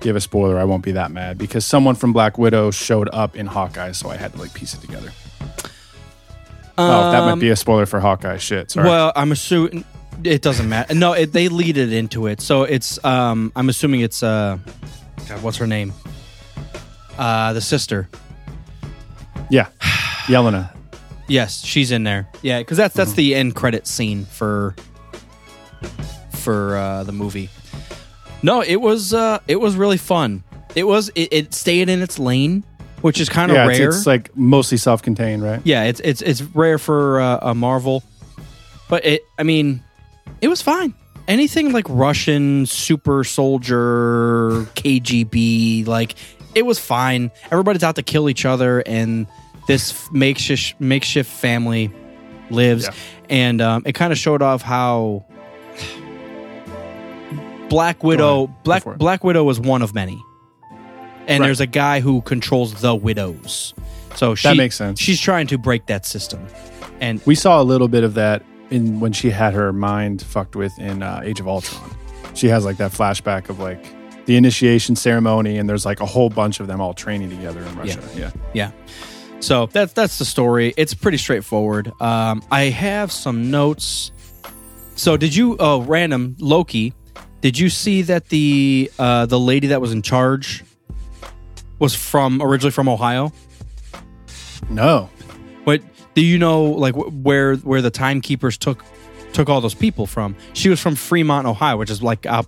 give a spoiler, I won't be that mad because someone from Black Widow showed up in Hawkeye, so I had to like piece it together. oh, that might be a spoiler for Hawkeye. Shit. Sorry. Um, Well, I'm assuming it doesn't matter. No, it, they lead it into it, so it's. Um, I'm assuming it's. Uh, God, what's her name? Uh, the sister. yeah, Yelena. Yes, she's in there. Yeah, because that's Mm-hmm. that's the end credit scene for for uh, the movie. No, it was uh, it was really fun. It was it, it stayed in its lane, which is kind of Yeah, it's, rare. it's like mostly self-contained, right? yeah, it's it's it's rare for uh, a Marvel, but it. I mean, it was fine. Anything like Russian super soldier KGB, like it was fine. Everybody's out to kill each other, and this makeshift makeshift family lives, Yeah. and um, it kind of showed off how Black Widow Black. Black Widow was one of many, and Right. there's a guy who controls the widows. So she, That makes sense. She's trying to break that system, and We saw a little bit of that in when she had her mind fucked with in uh, Age of Ultron. She has like that flashback of like the initiation ceremony, and there's like a whole bunch of them all training together in Russia. Yeah. yeah. So that's that's the story. It's pretty straightforward. Um, I have some notes. So did you? Oh, random Loki. Did you see that the uh, the lady that was in charge was from originally from Ohio? No. What do you know? Like wh- where where the timekeepers took took all those people from. She was from Fremont, Ohio, which is like up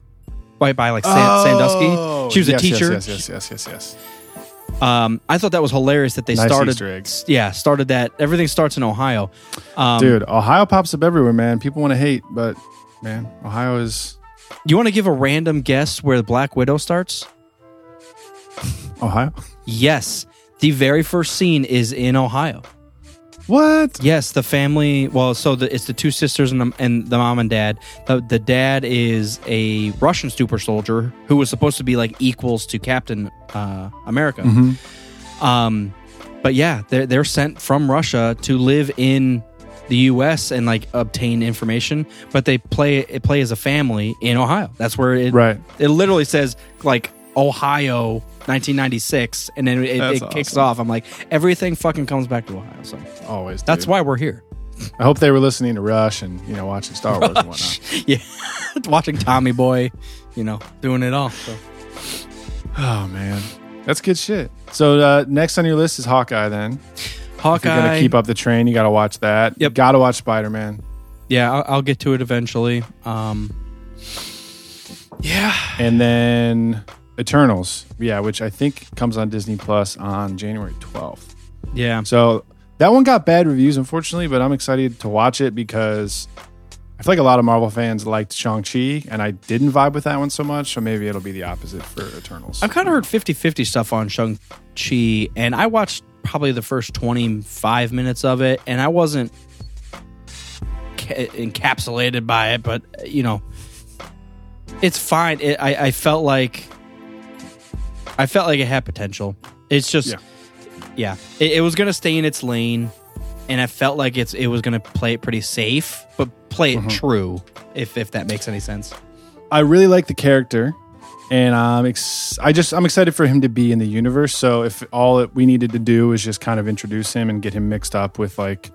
right by like San, Sandusky. She was Oh, Yes, a teacher. Yes, yes, yes, yes, yes. yes. Um, I thought that was hilarious that they Nice started. Easter eggs. Yeah, started that. Everything starts in Ohio. Um, Dude, Ohio pops up everywhere, man. People want to hate, but man, Ohio is you want to give a random guess where the Black Widow starts? Ohio. Yes, the very first scene is in Ohio. What? Yes, the family. Well, so the, it's the two sisters and the, and the mom and dad. The, the dad is a Russian super soldier who was supposed to be like equals to Captain uh, America. Um, but yeah, they're they're sent from Russia to live in the U.S. and like obtain information. But they play it play as a family in Ohio. That's where it Right. It literally says like Ohio. 1996, and then it, it kicks awesome. off. I'm like, everything fucking comes back to Ohio. So Always. that's why we're here. I hope they were listening to Rush and you know watching Star Wars and whatnot. yeah, watching Tommy Boy, you know, doing it all. So. Oh man, that's good shit. So uh, next on your list is Hawkeye. Then if you're gonna keep up the train, you got to watch that. Yep. Got to watch Spider Man. Yeah, I'll, I'll get to it eventually. Um, yeah, And then Eternals. Yeah, which I think comes on Disney Plus on January 12th. yeah. So that one got bad reviews, unfortunately, but I'm excited to watch it because I feel like a lot of Marvel fans liked Shang-Chi, and I didn't vibe with that one so much. So maybe it'll be the opposite for Eternals. I've kind of heard 50 50 stuff on Shang-Chi, and I watched probably the first 25 minutes of it, and I wasn't ca- encapsulated by it, but, you know, it's fine. It, I, I felt like. I felt like it had potential. It's just, Yeah. yeah, It, it was gonna stay in its lane, and I felt like it's it was gonna play it pretty safe, but play it true. If if that makes any sense. I really like the character, and um, ex- I just I'm excited for him to be in the universe. So if all we needed to do is just kind of introduce him and get him mixed up with like,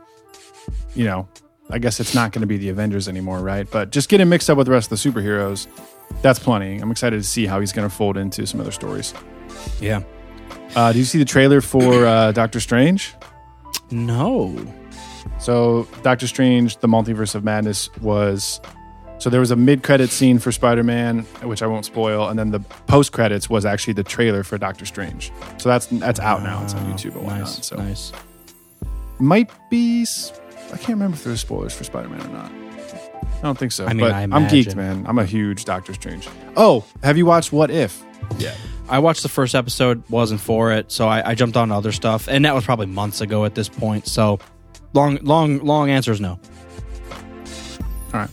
you know, I guess it's not going to be the Avengers anymore, right? But just get him mixed up with the rest of the superheroes. That's plenty. I'm excited to see how he's going to fold into some other stories. Yeah. Uh, do you see the trailer for uh, Doctor Strange? No. So Doctor Strange: The Multiverse of Madness was so there was a mid-credit scene for Spider-Man, which I won't spoil, and then the post-credits was actually the trailer for Doctor Strange. So that's that's out now. It's on YouTube and whatnot. Nice. So Nice. might be. I can't remember if there was spoilers for Spider-Man or not. I don't think so. I mean, but I I'm geeked, man. I'm a huge Doctor Strange. Oh, have you watched What If? Yeah. I watched the first episode, wasn't for it, so I, I jumped on other stuff, and that was probably months ago at this point. So, long, long, long answer is no. All right.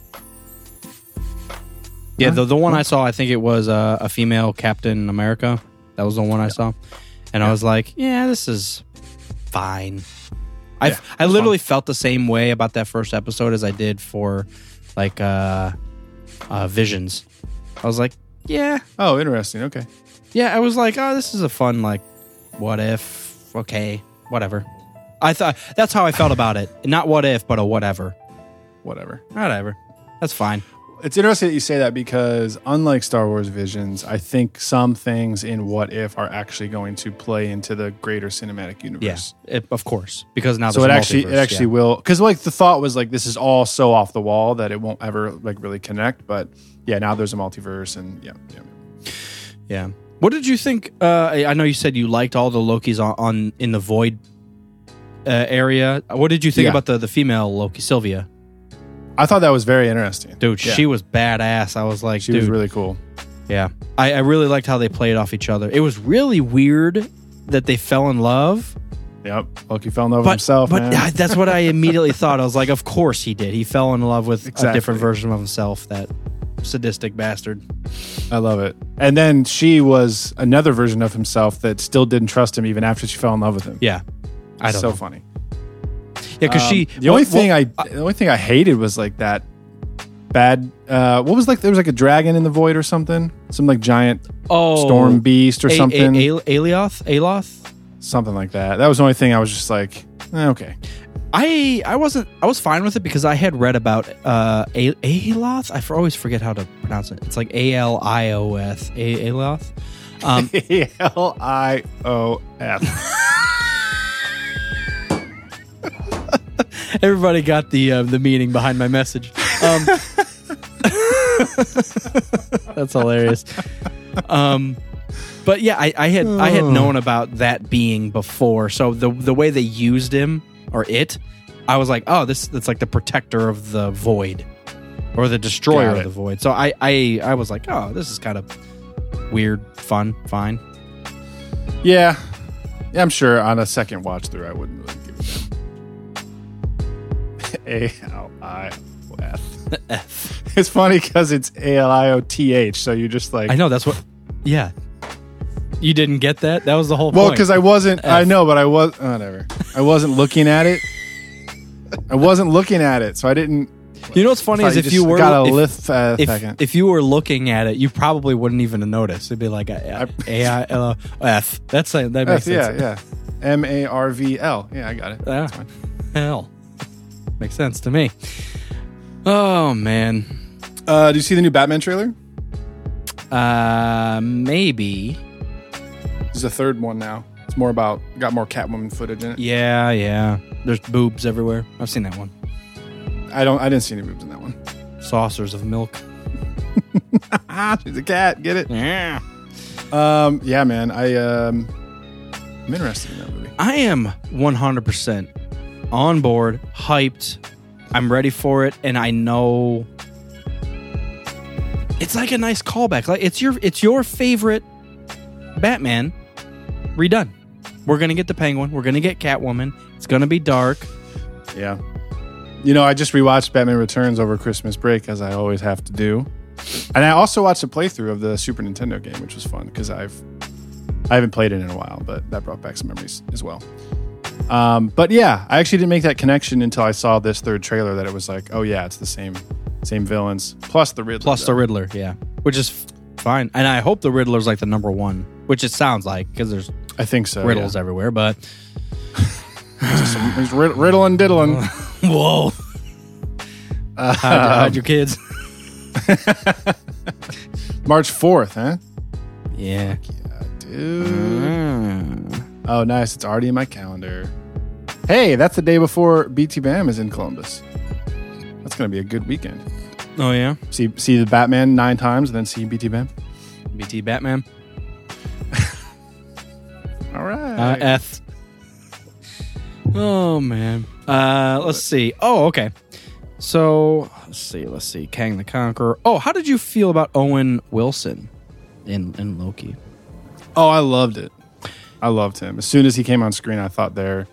Yeah, the the one I saw, I think it was uh, a female Captain America. That was the one I saw, and I was like, yeah, this is fine. I Yeah, I literally felt the same way about that first episode as I did for like uh, uh, Visions. I was like, yeah, Oh, interesting. Okay. Yeah, I was like, oh, this is a fun like, what if? Okay, whatever. I thought that's how I felt about it. Not what if, but a whatever. Whatever. Whatever. That's fine. It's interesting that you say that because, unlike Star Wars Visions, I think some things in What If are actually going to play into the greater cinematic Yeah, universe. it, of course, because now So it actually, it actually yeah. will, because like the thought was like this is all so off the wall that it won't ever like really connect. But yeah, now there's a multiverse, and yeah, yeah. Yeah. What did you think? Uh, I know you said you liked all the Lokis on, on in the Void uh, area. What did you think Yeah. about the the female Loki, Sylvia? I thought that was very interesting, Dude, Yeah. she was badass. I was like, she dude, was really cool. yeah. I, I really liked how they played off each other. It was really weird that they fell in love. Yep, Loki fell in love with himself. but. I- that's what I immediately thought. I was like, of course he did. He fell in love with a different version of himself. That sadistic bastard. I love it. And then she was another version of himself that still didn't trust him even after she fell in love with him. Yeah, I don't so know. funny. Yeah, because Um, she. the only well, thing well, I the only thing I hated was like that bad. Uh, what was like there was like a dragon in the void or something, some like giant oh storm beast or A- something, A- A- Alioth, Aloth. something like that. That was the only thing I was just like, eh, okay, I I wasn't I was fine with it because I had read about uh A- Aloth. I for- always forget how to pronounce it. It's like A L I O S. A Aloth. Um, L I O F. everybody got the uh, the meaning behind my message. Um, that's hilarious. Um, but yeah, I, I had I had known about that being before. So the the way they used him or it, I was like, oh, this that's like the protector of the void, or the destroyer of the void. So I I I was like, oh, this is kind of weird, fun, fine. Yeah. Yeah, I'm sure on a second watch through, I wouldn't really give it A L I O F. F. It's funny because it's A L I O T H. So you just like, I know that's what. Yeah, you didn't get that. That was the whole well, because I wasn't, I F. know, but I was, whatever. I wasn't looking at it. I wasn't looking at it. So I didn't. you know what's funny is you if you were got a if, lift uh, if, second. if you were looking at it, you probably wouldn't even have noticed. It'd be like a, a, I L O F. That's a, that makes F, yeah, sense. yeah. M A R V L. Yeah, I got it. Yeah. That's fine. Hell, makes sense to me. Oh man, Uh, do you see the new Batman trailer? uh, maybe. This is the third one now. It's more about got more Catwoman footage in it. Yeah, yeah. There's boobs everywhere. I've seen that one. I don't. I didn't see any boobs in that one. Saucers of milk. She's a cat. Get it? Yeah. Um. Yeah, man. I um. I'm interested in that movie. I am 100% on board, hyped. I'm ready for it, and I know it's like a nice callback. Like it's your it's your favorite Batman redone. We're gonna get the Penguin. We're gonna get Catwoman. It's gonna be dark. Yeah. You know, I just rewatched Batman Returns over Christmas break, as I always have to do, and I also watched a playthrough of the Super Nintendo game, which was fun because I've I haven't played it in a while, but that brought back some memories as well. Um, but yeah, I actually didn't make that connection until I saw this third trailer that it was like, oh yeah, it's the same same villains plus the Riddler. Plus though. the Riddler, yeah, which is fine. And I hope the Riddler's like the number one, which it sounds like because there's I think so. riddles everywhere. But yeah. He's rid- riddling diddling. whoa, hide, hide your kids. March fourth, huh? Yeah. Dude. Mm. Oh, nice. It's already in my calendar. Hey, that's the day before BT Bam is in Columbus. That's going to be a good weekend. Oh yeah. See see the Batman nine times, and then see BT Bam. BT Batman. All right. Uh, F. Oh man. Uh, let's see. Oh, okay. So let's see. Let's see. Kang the Conqueror. Oh, how did you feel about Owen Wilson in in Loki? oh, I loved it. I loved him. As soon as he came on screen, I thought their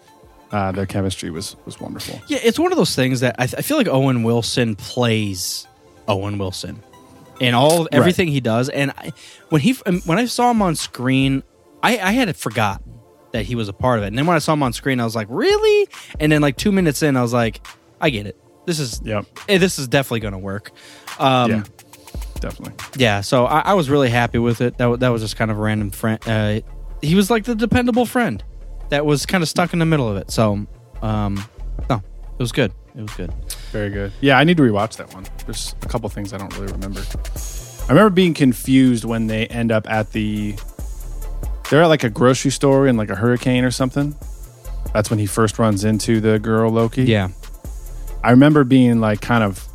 uh, their chemistry was was wonderful. Yeah, it's one of those things that I, I feel like Owen Wilson plays Owen Wilson in all everything he does. And I, when he when I saw him on screen, I, I had it forgotten that he was a part of it. And then when I saw him on screen, I was like, really? And then like two minutes in, I was like, I get it. This is Yep. eh, this is definitely going to work. Um, yeah. Definitely. Yeah. So I, I was really happy with it. That that was just kind of a random friend. Uh, he was like the dependable friend that was kind of stuck in the middle of it. So, um, no, it was good. It was good. Very good. Yeah, I need to rewatch that one. There's a couple things I don't really remember. I remember being confused when they end up at the. They're at like a grocery store in like a hurricane or something. That's when he first runs into the girl Loki. Yeah, I remember being like kind of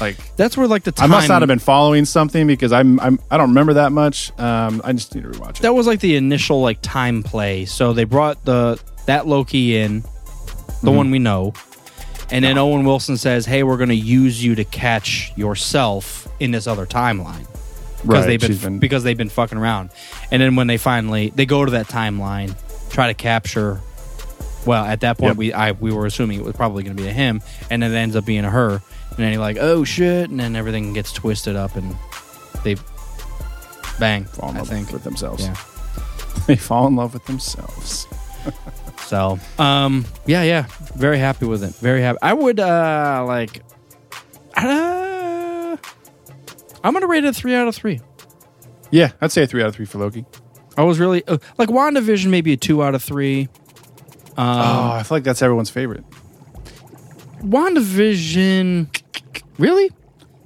like that's where like the I must not have been following something because I'm, I'm I don't remember that much. Um, I just need to rewatch it. That was like the initial like time play. So they brought the that Loki in, the Mm-hmm. one we know, and then Owen Wilson says, "Hey, we're going to use you to catch yourself in this other timeline." Because Right, they've been, been- because they've been fucking around. And then when they finally they go to that timeline, try to capture. Well, at that point, Yep. we I we were assuming it was probably going to be a him, and then it ends up being a her. And then you're like, oh shit, and then everything gets twisted up, and they bang. fall in I love think. with themselves. Yeah. they fall in love with themselves. So, um, yeah, yeah, very happy with it. Very happy. I would uh like, uh, I'm gonna rate it a three out of three. Yeah, I'd say a three out of three for Loki. I was really uh, like WandaVision, maybe a two out of three. oh, I feel like that's everyone's favorite. WandaVision, really?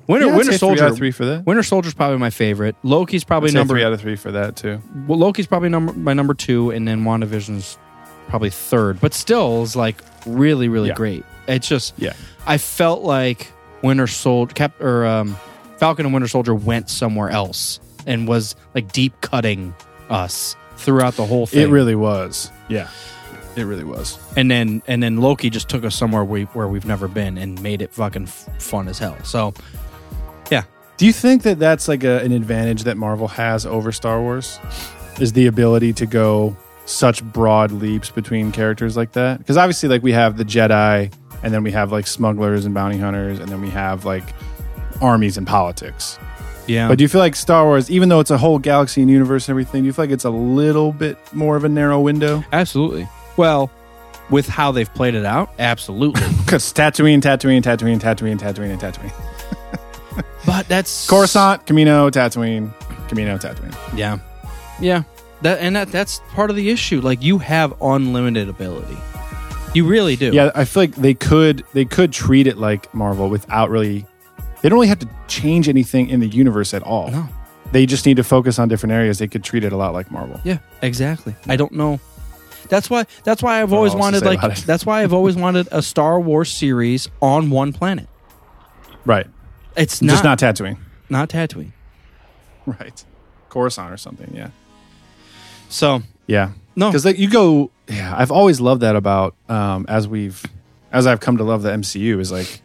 Winter Yeah, Winter say three Soldier. out of three for that. Winter Soldier's probably my favorite. Loki's probably number. three out of three for that too. well, Loki's probably number my number two, and then WandaVision's probably third. But still, is like really, really Yeah. great. It's just Yeah. I felt like Winter Soldier, Cap, or um, Falcon and Winter Soldier went somewhere else and was like deep cutting us throughout the whole thing. It really was. Yeah. It really was. and then and then Loki just took us somewhere we where we've never been and made it fucking f- fun as hell. So, yeah, Do you think that that's like a, an advantage that Marvel has over Star Wars? Is the ability to go such broad leaps between characters like that? Because obviously, like we have the Jedi, and then we have like smugglers and bounty hunters, and then we have like armies and politics. yeah. But do you feel like Star Wars, even though it's a whole galaxy and universe and everything, do you feel like it's a little bit more of a narrow window? absolutely. Well, with how they've played it out, absolutely. Because Tatooine, Tatooine, Tatooine, Tatooine, Tatooine, and Tatooine. but that's Coruscant, Camino, Tatooine, Camino, Tatooine. Yeah, yeah. That and that that's part of the issue. Like you have unlimited ability. You really do. Yeah, I feel like they could they could treat it like Marvel without really. They don't really have to change anything in the universe at all. No. They just need to focus on different areas. They could treat it a lot like Marvel. Yeah, exactly. I don't know. That's why. That's why I've always wanted like. That's why I've always wanted a Star Wars series on one planet. Right. It's not just not Tatooine. not Tatooine. Right. Coruscant or something. Yeah. So Yeah. No. Because like you go. Yeah, I've always loved that about um, as we've as I've come to love the MCU is like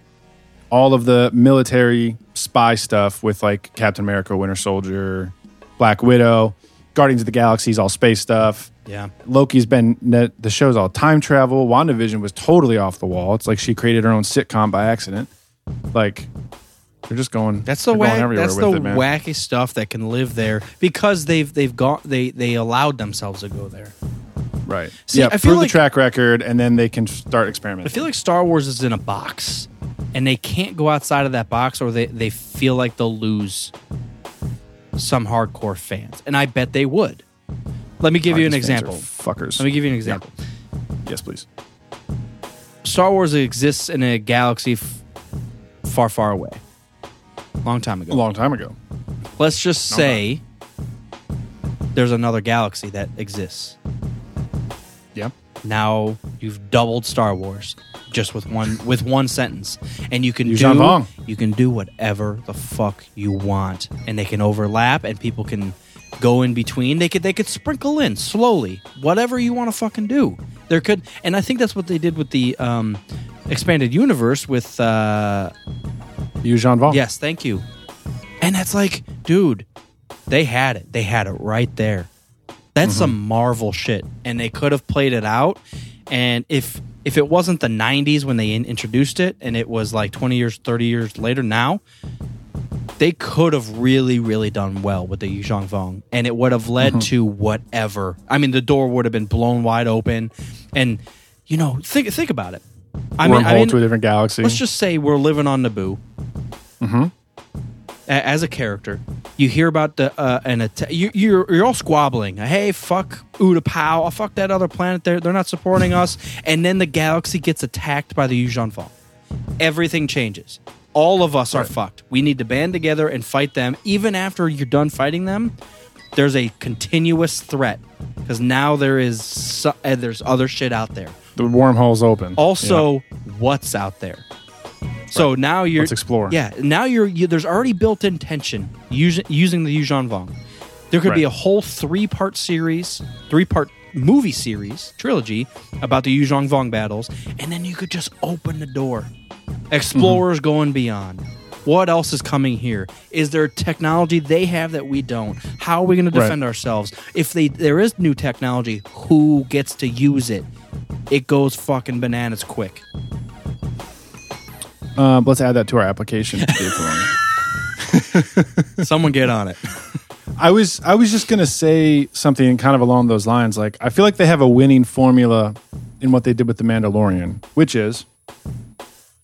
all of the military spy stuff with like Captain America, Winter Soldier, Black Widow, Guardians of the Galaxy's all space stuff. yeah, Loki's been the show's all time travel. WandaVision was totally off the wall. It's like she created her own sitcom by accident. Like they're just going. that's the they're going everywhere That's with the it, wacky stuff that can live there because they've they've got they they allowed themselves to go there. Right. See, yeah. I feel prove like- the track record, and then they can start experimenting. I feel like Star Wars is in a box, and they can't go outside of that box, or they, they feel like they'll lose some hardcore fans. And I bet they would. Let me give you an These fans are example. Fuckers. Let me give you an example. yes, please. Star Wars exists in a galaxy f- far, far away. Long time ago. A long time ago. Let's just say there's another galaxy that exists. Yeah. Now you've doubled Star Wars just with one with one sentence, and you can do you can do whatever the fuck you want, and they can overlap, and people can go in between. They could they could sprinkle in slowly, whatever you want to fucking do. There could, and I think that's what they did with the um, expanded universe with. Uh, Yuuzhan Vong. Yes, thank you. And that's like, dude, they had it. They had it right there. That's some Marvel shit, and they could have played it out. And if if it wasn't the '90s when they in- introduced it, and it was like 20 years, 30 years later now, they could have really, really done well with the Yuuzhan Vong, and it would have led to whatever. I mean, the door would have been blown wide open, and you know, think think about it. I mean, I mean, to a different galaxy. let's just say we're living on Naboo. Mm-hmm. As a character, you hear about the uh, an atta- you, you're you're all squabbling. Hey, fuck Utapau. Oh, fuck that other planet. They're they're not supporting us. And then the galaxy gets attacked by the Yuuzhan Vong. Everything changes. All of us are fucked. We need to band together and fight them. Even after you're done fighting them, there's a continuous threat because now there is so, uh, there's other shit out there the wormhole's open. also what's out there. So now you're Let's explore. Yeah, now you're you, there's already built-in tension using using the Yuuzhan Vong. There could be a whole three-part series, three-part movie series trilogy about the Yuuzhan Vong battles, and then you could just open the door. Explorers Mm-hmm. going beyond. What else is coming here? Is there technology they have that we don't? How are we going to Right. defend ourselves? If they there is new technology, who gets to use it? It goes fucking bananas quick. Uh, let's add that to our application. Someone get on it. I was I was just gonna say something kind of along those lines. Like I feel like they have a winning formula in what they did with the Mandalorian, which is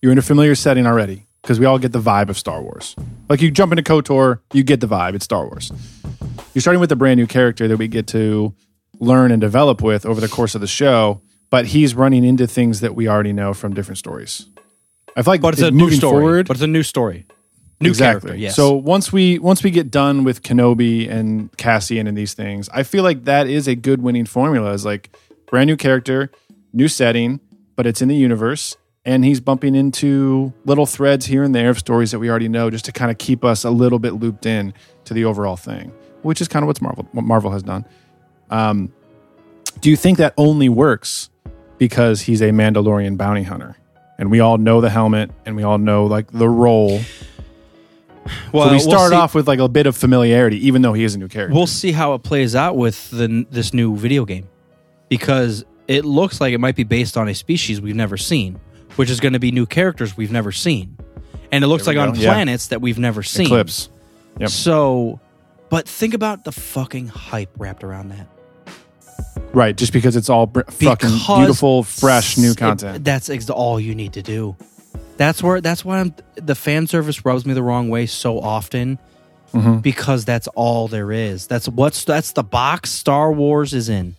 you're in a familiar setting already because we all get the vibe of Star Wars. Like you jump into KOTOR, you get the vibe. It's Star Wars. You're starting with a brand new character that we get to learn and develop with over the course of the show, but he's running into things that we already know from different stories. I feel like But it's a new story. forward. But it's a new story. New exactly. character, yes. So once we once we get done with Kenobi and Cassian and these things, I feel like that is a good winning formula. Is like brand new character, new setting, but it's in the universe. and he's bumping into little threads here and there of stories that we already know just to kind of keep us a little bit looped in to the overall thing, which is kind of what's Marvel what Marvel has done. Um, do you think that only works because he's a Mandalorian bounty hunter? And we all know the helmet and we all know like the role. Well, so we we'll start see- off with like a bit of familiarity, even though he is a new character. We'll see how it plays out with the this new video game, because it looks like it might be based on a species we've never seen, which is going to be new characters we've never seen, and it looks like we on go. Yeah. planets that we've never seen. Eclipse. Yep. So, but think about the fucking hype wrapped around that. Right, just because it's all br- fucking beautiful, fresh, new it- content. that's ex- all you need to do. That's where. That's why I'm. The fan service rubs me the wrong way so often, Mm-hmm. because that's all there is. That's what's that's the box Star Wars is in.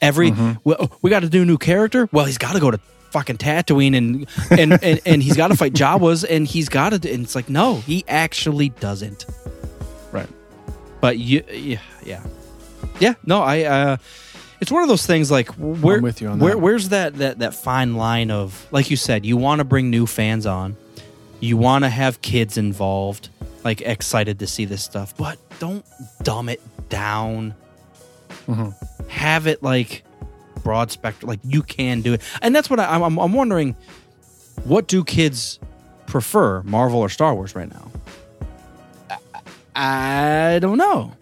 Every Mm-hmm. well, we got to do a new character. Well, he's got to go to fucking Tatooine and and and, and he's got to fight Jawas and he's got to. And it's like no, he actually doesn't. right. But you, yeah, yeah, yeah. No, I. uh It's one of those things. Like where, I'm with you on where, where's that that that fine line of, like you said, you want to bring new fans on, you want to have kids involved, like excited to see this stuff, but don't dumb it down. Mm-hmm. Have it like broad spectrum, like you can do it, and that's what I, I'm. I'm wondering. What do kids prefer, Marvel or Star Wars right now? I, I don't know.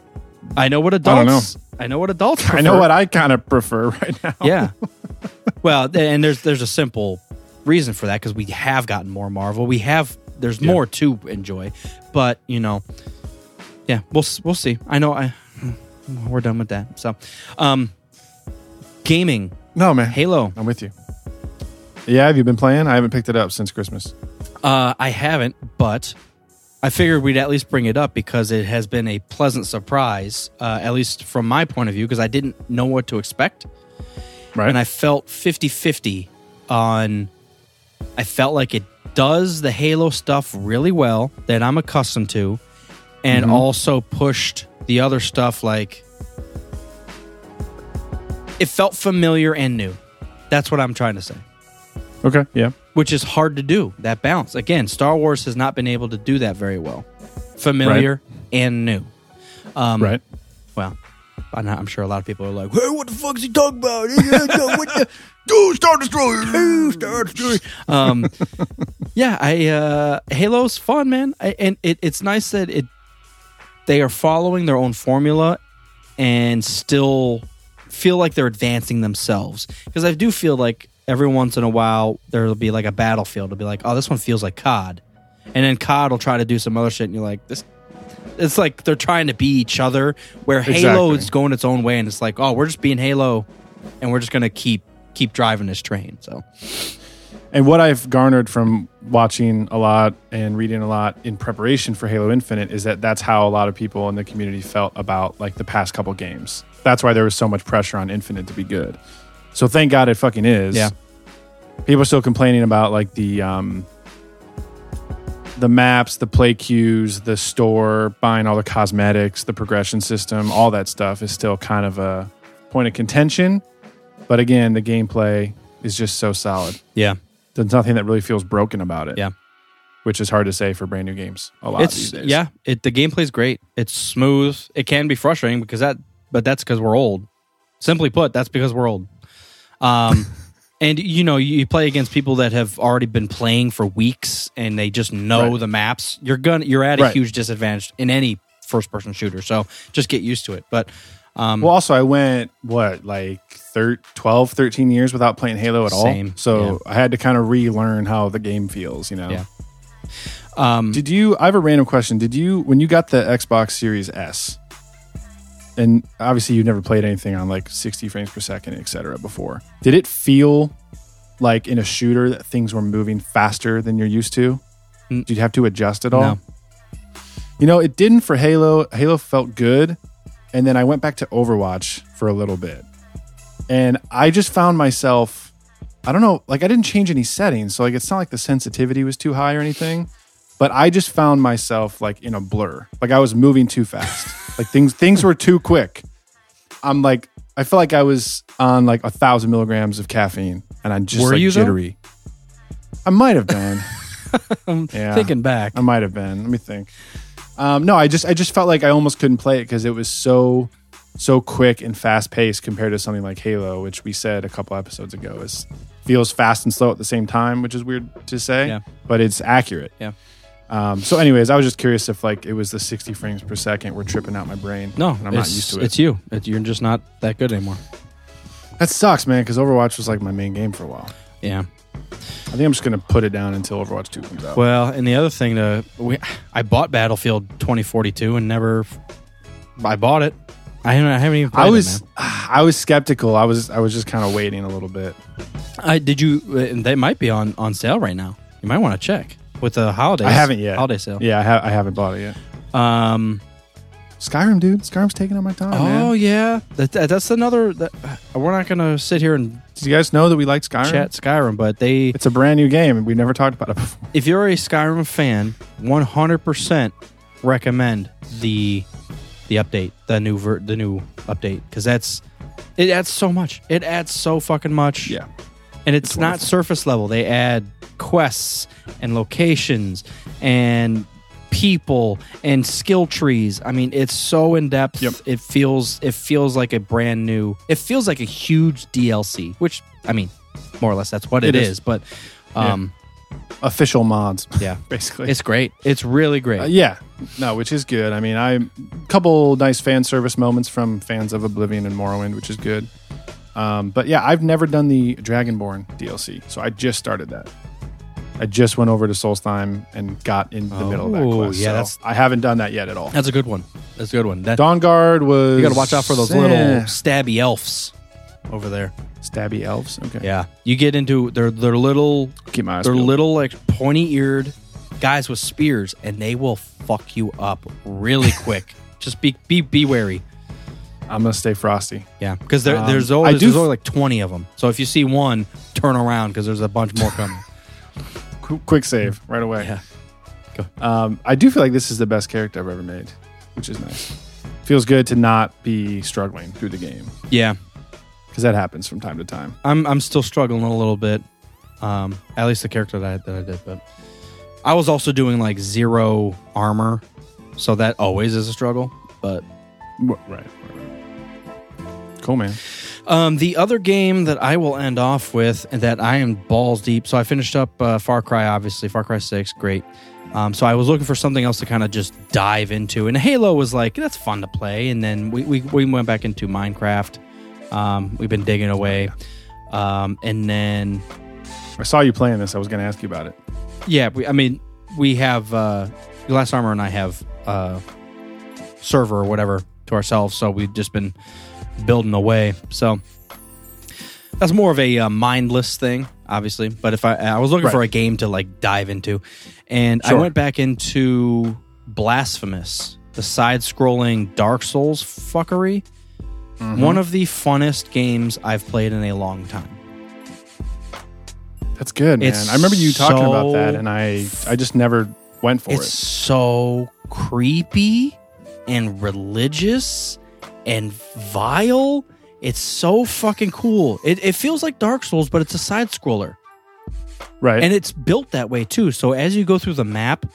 I know what don't adults. I know what adults. Prefer. I know what I kind of prefer right now. Yeah. well, and there's there's a simple reason for that because we have gotten more Marvel. We have there's Yeah. more to enjoy, but you know, yeah, we'll we'll see. I know I we're done with that. So, um, gaming, No, man. Halo. I'm with you. Yeah, have you been playing? I haven't picked it up since Christmas. Uh, I haven't, but I figured we'd at least bring it up because it has been a pleasant surprise, uh, at least from my point of view, because I didn't know what to expect. Right. and I felt 50 50 on. I felt like it does the Halo stuff really well that I'm accustomed to, and Mm-hmm. also pushed the other stuff like. It felt familiar and new. That's what I'm trying to say, okay. Yeah. Which is hard to do. That balance. Again, Star Wars has not been able to do that very well. Familiar and new. Um, right. well, I'm, sure a lot of people are like, "Hey, what the fuck is he talking about? what the, do Star Destroyer? Do Star Destroyer?" Um, yeah, I uh, Halo's fun, man, I, and it, it's nice that it they are following their own formula and still feel like they're advancing themselves. Because I do feel like every once in a while there'll be like a battlefield. It'll be like, "Oh, this one feels like COD," and then COD will try to do some other shit, and you're like, "This." It's like they're trying to be each other, where Halo Exactly. is going its own way, and it's like, oh, we're just being Halo, and we're just gonna keep keep driving this train. So And what I've garnered from watching a lot and reading a lot in preparation for Halo Infinite is that that's how a lot of people in the community felt about like the past couple games. That's why there was so much pressure on Infinite to be good. So thank God it fucking is. Yeah. People are still complaining about like the um the maps, the play queues, the store, buying all the cosmetics, the progression system, all that stuff is still kind of a point of contention. But again, the gameplay is just so solid. yeah, There's nothing that really feels broken about it. Yeah. Which is hard to say for brand new games a lot it's these days. yeah, it the gameplay's great. It's smooth. It can be frustrating because that, but that's because we're old. Simply put, that's because we're old. Um, and you know, you play against people that have already been playing for weeks and they just know Right. the maps. You're gonna you're at a Right. huge disadvantage in any first person shooter. So just get used to it. But um, Well, also, I went, what, like thir- 12, 13 years without playing Halo at all. Same, So I had to kind of relearn how the game feels, you know? Yeah. um, Did you, I have a random question. Did you, when you got the Xbox Series S, and obviously you've never played anything on like 60 frames per second, et cetera, before, did it feel like in a shooter that things were moving faster than you're used to? Mm. Did you have to adjust at all? No. You know, it didn't for Halo. Halo felt good. And then I went back to Overwatch for a little bit. And I just found myself, I don't know, like I didn't change any settings. So like it's not like the sensitivity was too high or anything. But I just found myself like in a blur. Like I was moving too fast. like things things were too quick. I'm like I felt like I was on like a thousand milligrams of caffeine and I'm just Were like you, though? jittery. I might have been. yeah. Thinking back, I might have been. Let me think. Um, no, I just I just felt like I almost couldn't play it because it was so so quick and fast paced compared to something like Halo, which we said a couple episodes ago is feels fast and slow at the same time, which is weird to say, Yeah. but it's accurate. Yeah. Um, so, anyways, I was just curious if like it was the 60 frames per second were tripping out my brain. no, and I'm not used to it. It's you. It, you're just not that good anymore. that sucks, man, because Overwatch was like my main game for a while. Yeah. I think I'm just gonna put it down until Overwatch 2 comes out. Well, and the other thing to we, I bought Battlefield 2042 and never. I bought it. I haven't, I haven't even. Played I was It. I was skeptical. I was I was just kind of waiting a little bit. I did you. uh, They might be on on sale right now. You might want to check with the holidays. I haven't yet. Holiday sale. Yeah, I, ha- I haven't bought it yet. Um. Skyrim, dude. Skyrim's taking up my time. Oh man. yeah. That, that- that's another. That, we're not gonna sit here and Did you guys know that we like Skyrim? chat Skyrim, but they. It's a brand new game, and we've never talked about it before. If you're a Skyrim fan, 100 percent recommend the the update, the new ver- the new update, because that's it adds so much. It adds so fucking much. Yeah. and it's, It's not wonderful. surface level. They add quests and locations and people and skill trees. I mean, it's so in depth. Yep. It feels it feels like a brand new. It feels like a huge DLC, which I mean, more or less that's what It it is. is. But um, Official mods, yeah, basically. it's great. It's really great. Uh, yeah, no, which is good. I mean, I a couple nice fan service moments from fans of Oblivion and Morrowind, which is good. Um, but yeah, I've never done the Dragonborn DLC, so I just started that. I just went over to Solstheim and got in the middle of that Oh, quest. yeah, so that's- I haven't done that yet at all. That's a good one. That's a good one. That Dawnguard was you got to watch out for those eh, little stabby elves over there. stabby elves. Okay, Yeah, you get into they're they're little keep my eyes. They're peeled. little, like pointy eared guys with spears, and they will fuck you up really quick. Just be be be wary. I'm gonna stay frosty. Yeah, because there, Um, there's always there's only like twenty of them. So if you see one, turn around because there's a bunch more coming. Qu- quick save right away. Yeah. Um, I do feel like this is the best character I've ever made, which is nice. Feels good to not be struggling through the game yeah, because that happens from time to time. I'm I'm still struggling a little bit. Um, at least the character that I, that I did, but I was also doing like zero armor, so that always is a struggle. But Right, right, right. Cool, man. Um, the other game that I will end off with that I am balls deep. So I finished up uh, Far Cry, obviously Far Cry Six, great. Um, so I was looking for something else to kind of just dive into, and Halo was like that's fun to play. And then we we, we went back into Minecraft. Um, we've been digging away, um, and then I saw you playing this. I was going to ask you about it. yeah, we, I mean we have uh, Last Armor and I have uh, server or whatever to ourselves, so we've just been building away. So that's more of a uh, mindless thing, obviously. But if I I was looking Right. for a game to like dive into, and I went back into Blasphemous, the side-scrolling Dark Souls fuckery. Mm-hmm. One of the funnest games I've played in a long time. That's good, man. It's I remember you talking about that, and I I just never went for it's it. It's so creepy and religious and vile. It's so fucking cool. It, it feels like Dark Souls, but it's a side scroller. Right. And it's built that way too. So as you go through the map,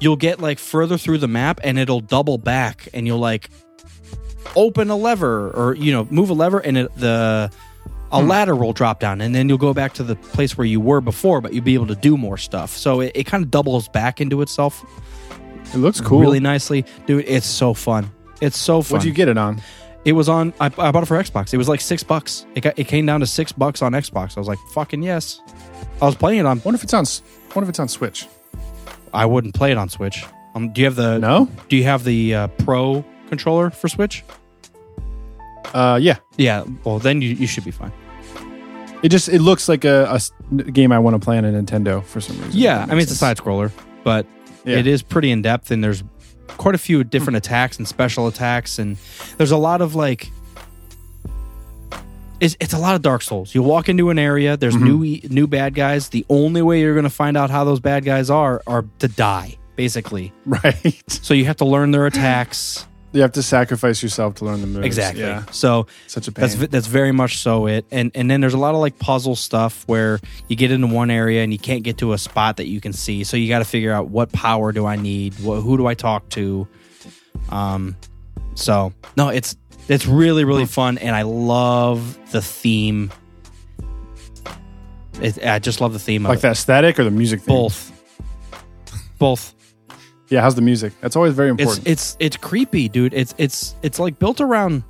you'll get like further through the map and it'll double back and you'll like open a lever or you know, move a lever and it, the a hmm. ladder will drop down and then you'll go back to the place where you were before, but you'll be able to do more stuff. So it, it kind of doubles back into itself it looks cool. really nicely. Dude, it's so fun. It's so fun. What'd you get it on? It was on. I, I bought it for Xbox. It was like six bucks. It got. It came down to six bucks on Xbox. I was like, fucking yes. I was playing it on. Wonder if it's on. s- Wonder if it's on Switch. I wouldn't play it on Switch. Um, do you have the? No. Do you have the uh, Pro controller for Switch? Uh, yeah. Yeah. Well, then you, you should be fine. It just it looks like a, a s- game I want to play on a Nintendo for some reason. Yeah. That I mean, it's a sense. side scroller, but Yeah. it is pretty in depth, and there's quite a few different hmm. attacks and special attacks, and there's a lot of like. It's, it's a lot of Dark Souls. You walk into an area. There's mm-hmm. new e- new bad guys. The only way you're going to find out how those bad guys are are to die, basically. right. So you have to learn their attacks. You have to sacrifice yourself to learn the moves. Exactly. Yeah. So Such a pain. ve- that's very much so it. And and then there's a lot of like puzzle stuff where you get into one area and you can't get to a spot that you can see. So you got to figure out what power do I need? What, who do I talk to? Um, so no, it's it's really really fun, and I love the theme. It, I just love the theme of Like it. the aesthetic or the music theme? Both, both. Yeah, how's the music? That's always very It's important. it's it's creepy, dude. It's it's it's like built around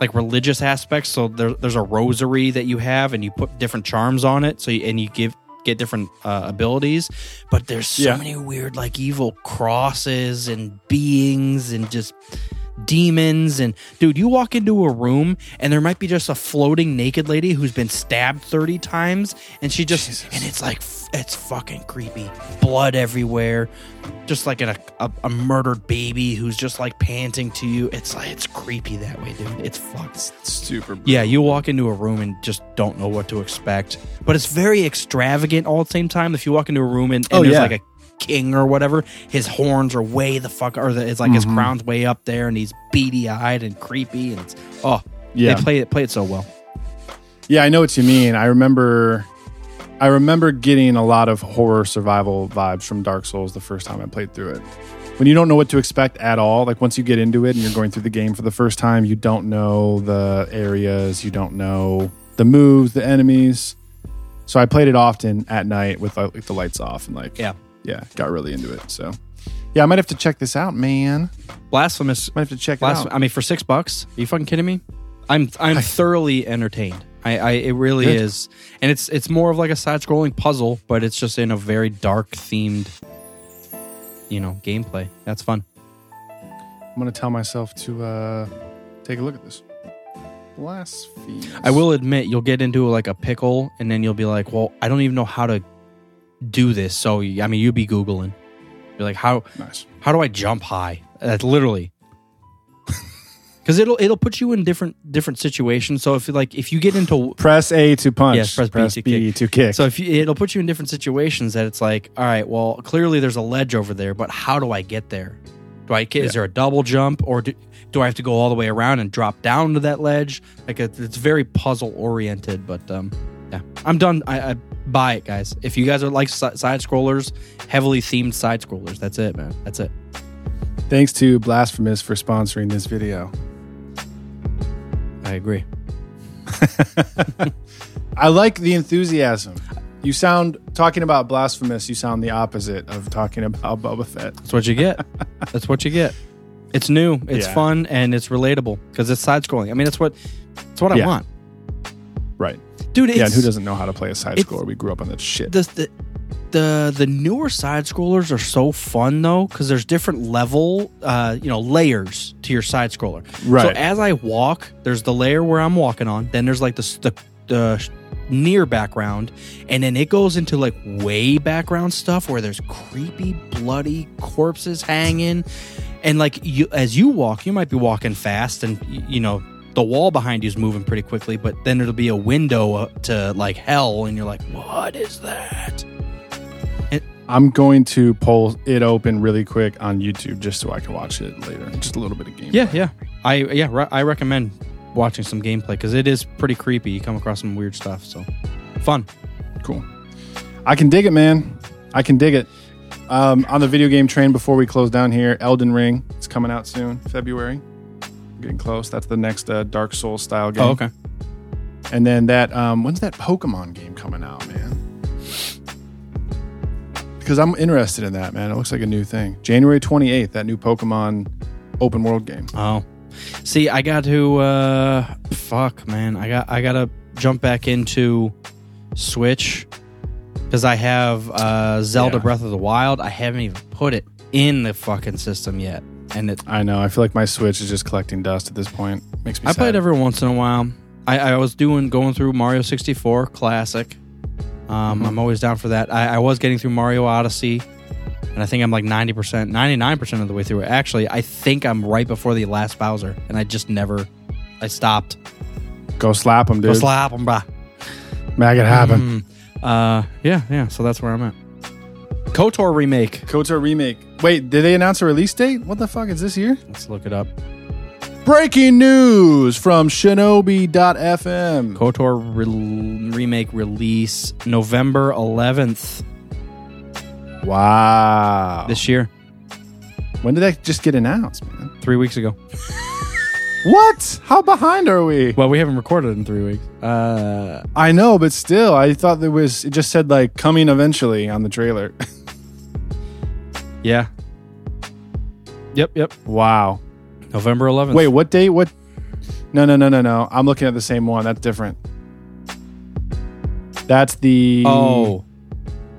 like religious aspects. So there, there's a rosary that you have, and you put different charms on it. So you, and you give get different uh, abilities. But there's so Yeah. many weird like evil crosses and beings and just demons and dude you walk into a room and there might be just a floating naked lady who's been stabbed 30 times and she just Jesus. and it's like it's fucking creepy. Blood everywhere. Just like a, a, a murdered baby who's just like panting to you. It's like it's creepy that way dude. It's fucked. Super. yeah you walk into a room and just don't know what to expect. But it's very extravagant all at the same time. If you walk into a room and, and Oh, there's yeah. like a king or whatever his horns are way the fuck or the, it's like Mm-hmm. his crown's way up there and he's beady eyed and creepy and it's oh Yeah. they play it play it so well Yeah, I know what you mean. I remember I remember getting a lot of horror survival vibes from Dark Souls the first time I played through it. When you don't know what to expect at all, like once you get into it and you're going through the game for the first time, you don't know the areas, you don't know the moves, the enemies. So I played it often at night with like the lights off and like yeah yeah, got really into it. So yeah, I might have to check this out, man. blasphemous Might have to check it out. I mean, for six bucks, are you fucking kidding me? I'm I'm thoroughly entertained. I, I it really Good. is, and it's it's more of like a side scrolling puzzle, but it's just in a very dark themed, you know, gameplay. That's fun. I'm gonna tell myself to uh take a look at this. Blasphemy. I will admit, you'll get into like a pickle, and then you'll be like, "Well, I don't even know how to do this." So I mean, you'll be googling. You're like, "How Nice. how do I jump high?" That's literally. Because it'll it'll put you in different different situations. So if you like if you get into Press A to punch. Yes, press B to B kick. to kick. So if you, it'll put you in different situations that it's like, all right, well, clearly there's a ledge over there, but how do I get there? Do I is there a double jump or do, do I have to go all the way around and drop down to that ledge? Like it's very puzzle oriented, but um, yeah, I'm done. I, I buy it, guys. If you guys are like side scrollers, heavily themed side scrollers, that's it, man. That's it. Thanks to Blasphemous for sponsoring this video. I agree. I like the enthusiasm. You sound talking about Blasphemous. You sound the opposite of talking about Boba Fett. That's what you get. that's what you get. It's new, it's Yeah. fun, and it's relatable because it's side scrolling. I mean, it's what that's what I Yeah. want, Right. Dude. Yeah. And who doesn't know how to play a side scroller? We grew up on that shit. the the the, the newer side scrollers are so fun though because there's different level uh you know layers to your side scroller Right. so as i walk there's the layer where i'm walking on then there's like the, the the near background and then it goes into like way background stuff where there's creepy bloody corpses hanging and like you as you walk you might be walking fast and you know the wall behind you is moving pretty quickly but then there'll be a window to like hell and you're like what is that I'm going to pull it open really quick on YouTube just so I can watch it later. Just a little bit of game. Yeah, yeah. I yeah, re- I recommend watching some gameplay because it is pretty creepy. You come across some weird stuff, so fun. Cool. I can dig it, man. I can dig it. Um, on the video game train before we close down here, Elden Ring is coming out soon, February. Getting close. That's the next uh, Dark Souls style game. Oh, okay. And then that um, when's that Pokemon game coming out, man? Because I'm interested in that, man. It looks like a new thing. January 28th, that new Pokemon open world game. Oh, see, I got to uh, fuck, man. I got I got to jump back into Switch because I have uh, Zelda Yeah. Breath of the Wild. I haven't even put it in the fucking system yet, and it. I know. I feel like my Switch is just collecting dust at this point. Makes me I sad. play it every once in a while. I, I was doing going through Mario 64 Classic. Um, I'm always down for that. I, I was getting through Mario Odyssey, and I think I'm like 90%, 99% of the way through it. Actually, I think I'm right before the last Bowser, and I just never, I stopped. Go slap him, dude. Go slap him, brah. Make it happen. Uh, yeah, yeah. So that's where I'm at. KOTOR remake. KOTOR remake. Wait, did they announce a release date? What the fuck is this year? Let's look it up. Breaking news from Shinobi.fm. KOTOR re- remake release November 11th Wow. this year, when did that just get announced, man? three weeks ago. What? How behind are we? Well, we haven't recorded in three weeks. Uh, I know, but still, I thought there was. It just said like coming eventually on the trailer. yeah. Yep, yep. wow. November 11th. Wait, what date? What? No, no, no, no, no. I'm looking at the same one. That's different. That's the Oh,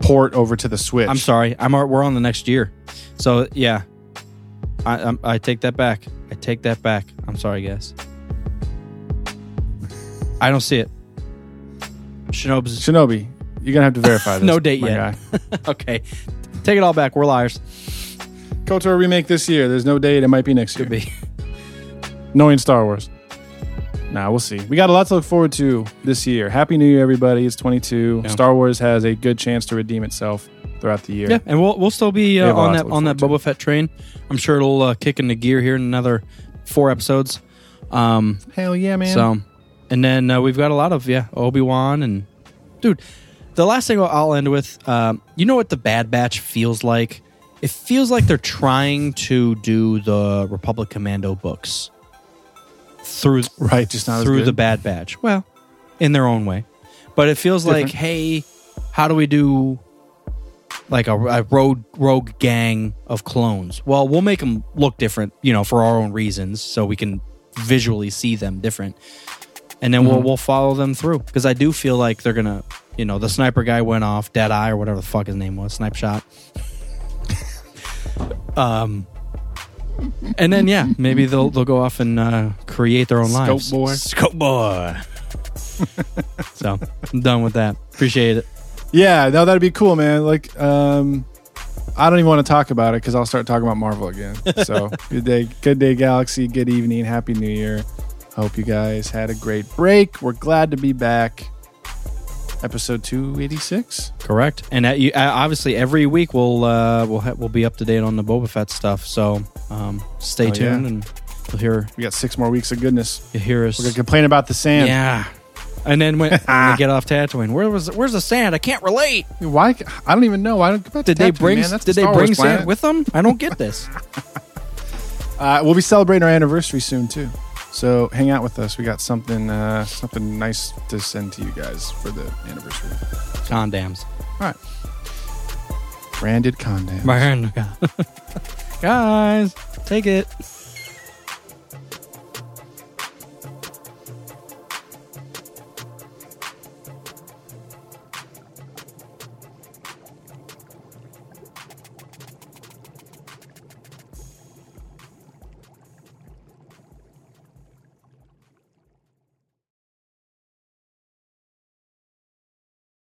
port over to the Switch. I'm sorry. I'm we're on the next year. So yeah, I I'm, I take that back. I take that back. I'm sorry, guys. I don't see it. Shinobi's Shinobi. You're gonna have to verify this. No date yet. okay. Take it all back. We're liars. KOTOR remake this year. There's no date. It might be next year. Could be. Knowing Star Wars. Nah, we'll see. We got a lot to look forward to this year. Happy New Year, everybody. It's 22. Yeah. Star Wars has a good chance to redeem itself throughout the year. Yeah, and we'll we'll still be uh, on that to on that Boba Fett train. I'm sure it'll uh, kick into gear here in another four episodes. Um, Hell yeah, man. So, and then uh, we've got a lot of yeah Obi Wan and dude. The last thing I'll end with, um, you know what the Bad Batch feels like? It feels like they're trying to do the Republic Commando books through right, just not through the Bad Batch. Well, in their own way, but it feels like, hey, how do we do like a, a road rogue gang of clones? Well, we'll make them look different, you know, for our own reasons, so we can visually see them different, and then Mm-hmm. we'll we'll follow them through because I do feel like they're gonna, you know, the sniper guy went off, dead eye or whatever the fuck his name was, snipe shot. um. And then yeah, maybe they'll they'll go off and uh, create their own Scope lives. boy. Scope boy. so I'm done with that. Appreciate it. Yeah, no, that'd be cool, man. Like, um, I don't even want to talk about it because I'll start talking about Marvel again. So, good day, good day, Galaxy. Good evening, Happy New Year. Hope you guys had a great break. We're glad to be back. Episode two eighty six. Correct. And you, uh, obviously, every week we'll uh, we'll ha- we'll be up to date on the Boba Fett stuff. So um, stay Oh, tuned, yeah. and you'll hear We got six more weeks of goodness. you hear us. We're gonna complain about the sand. yeah. And then when, when we get off Tatooine, where was where's the sand? I can't relate. Why? I don't even know. Why don't go back Did they bring Man. Did they bring sand with them? I don't get this. Uh, we'll be celebrating our anniversary soon too. So hang out with us. We got something uh, something nice to send to you guys for the anniversary. Condoms. All right. Branded condom. Guys, take it.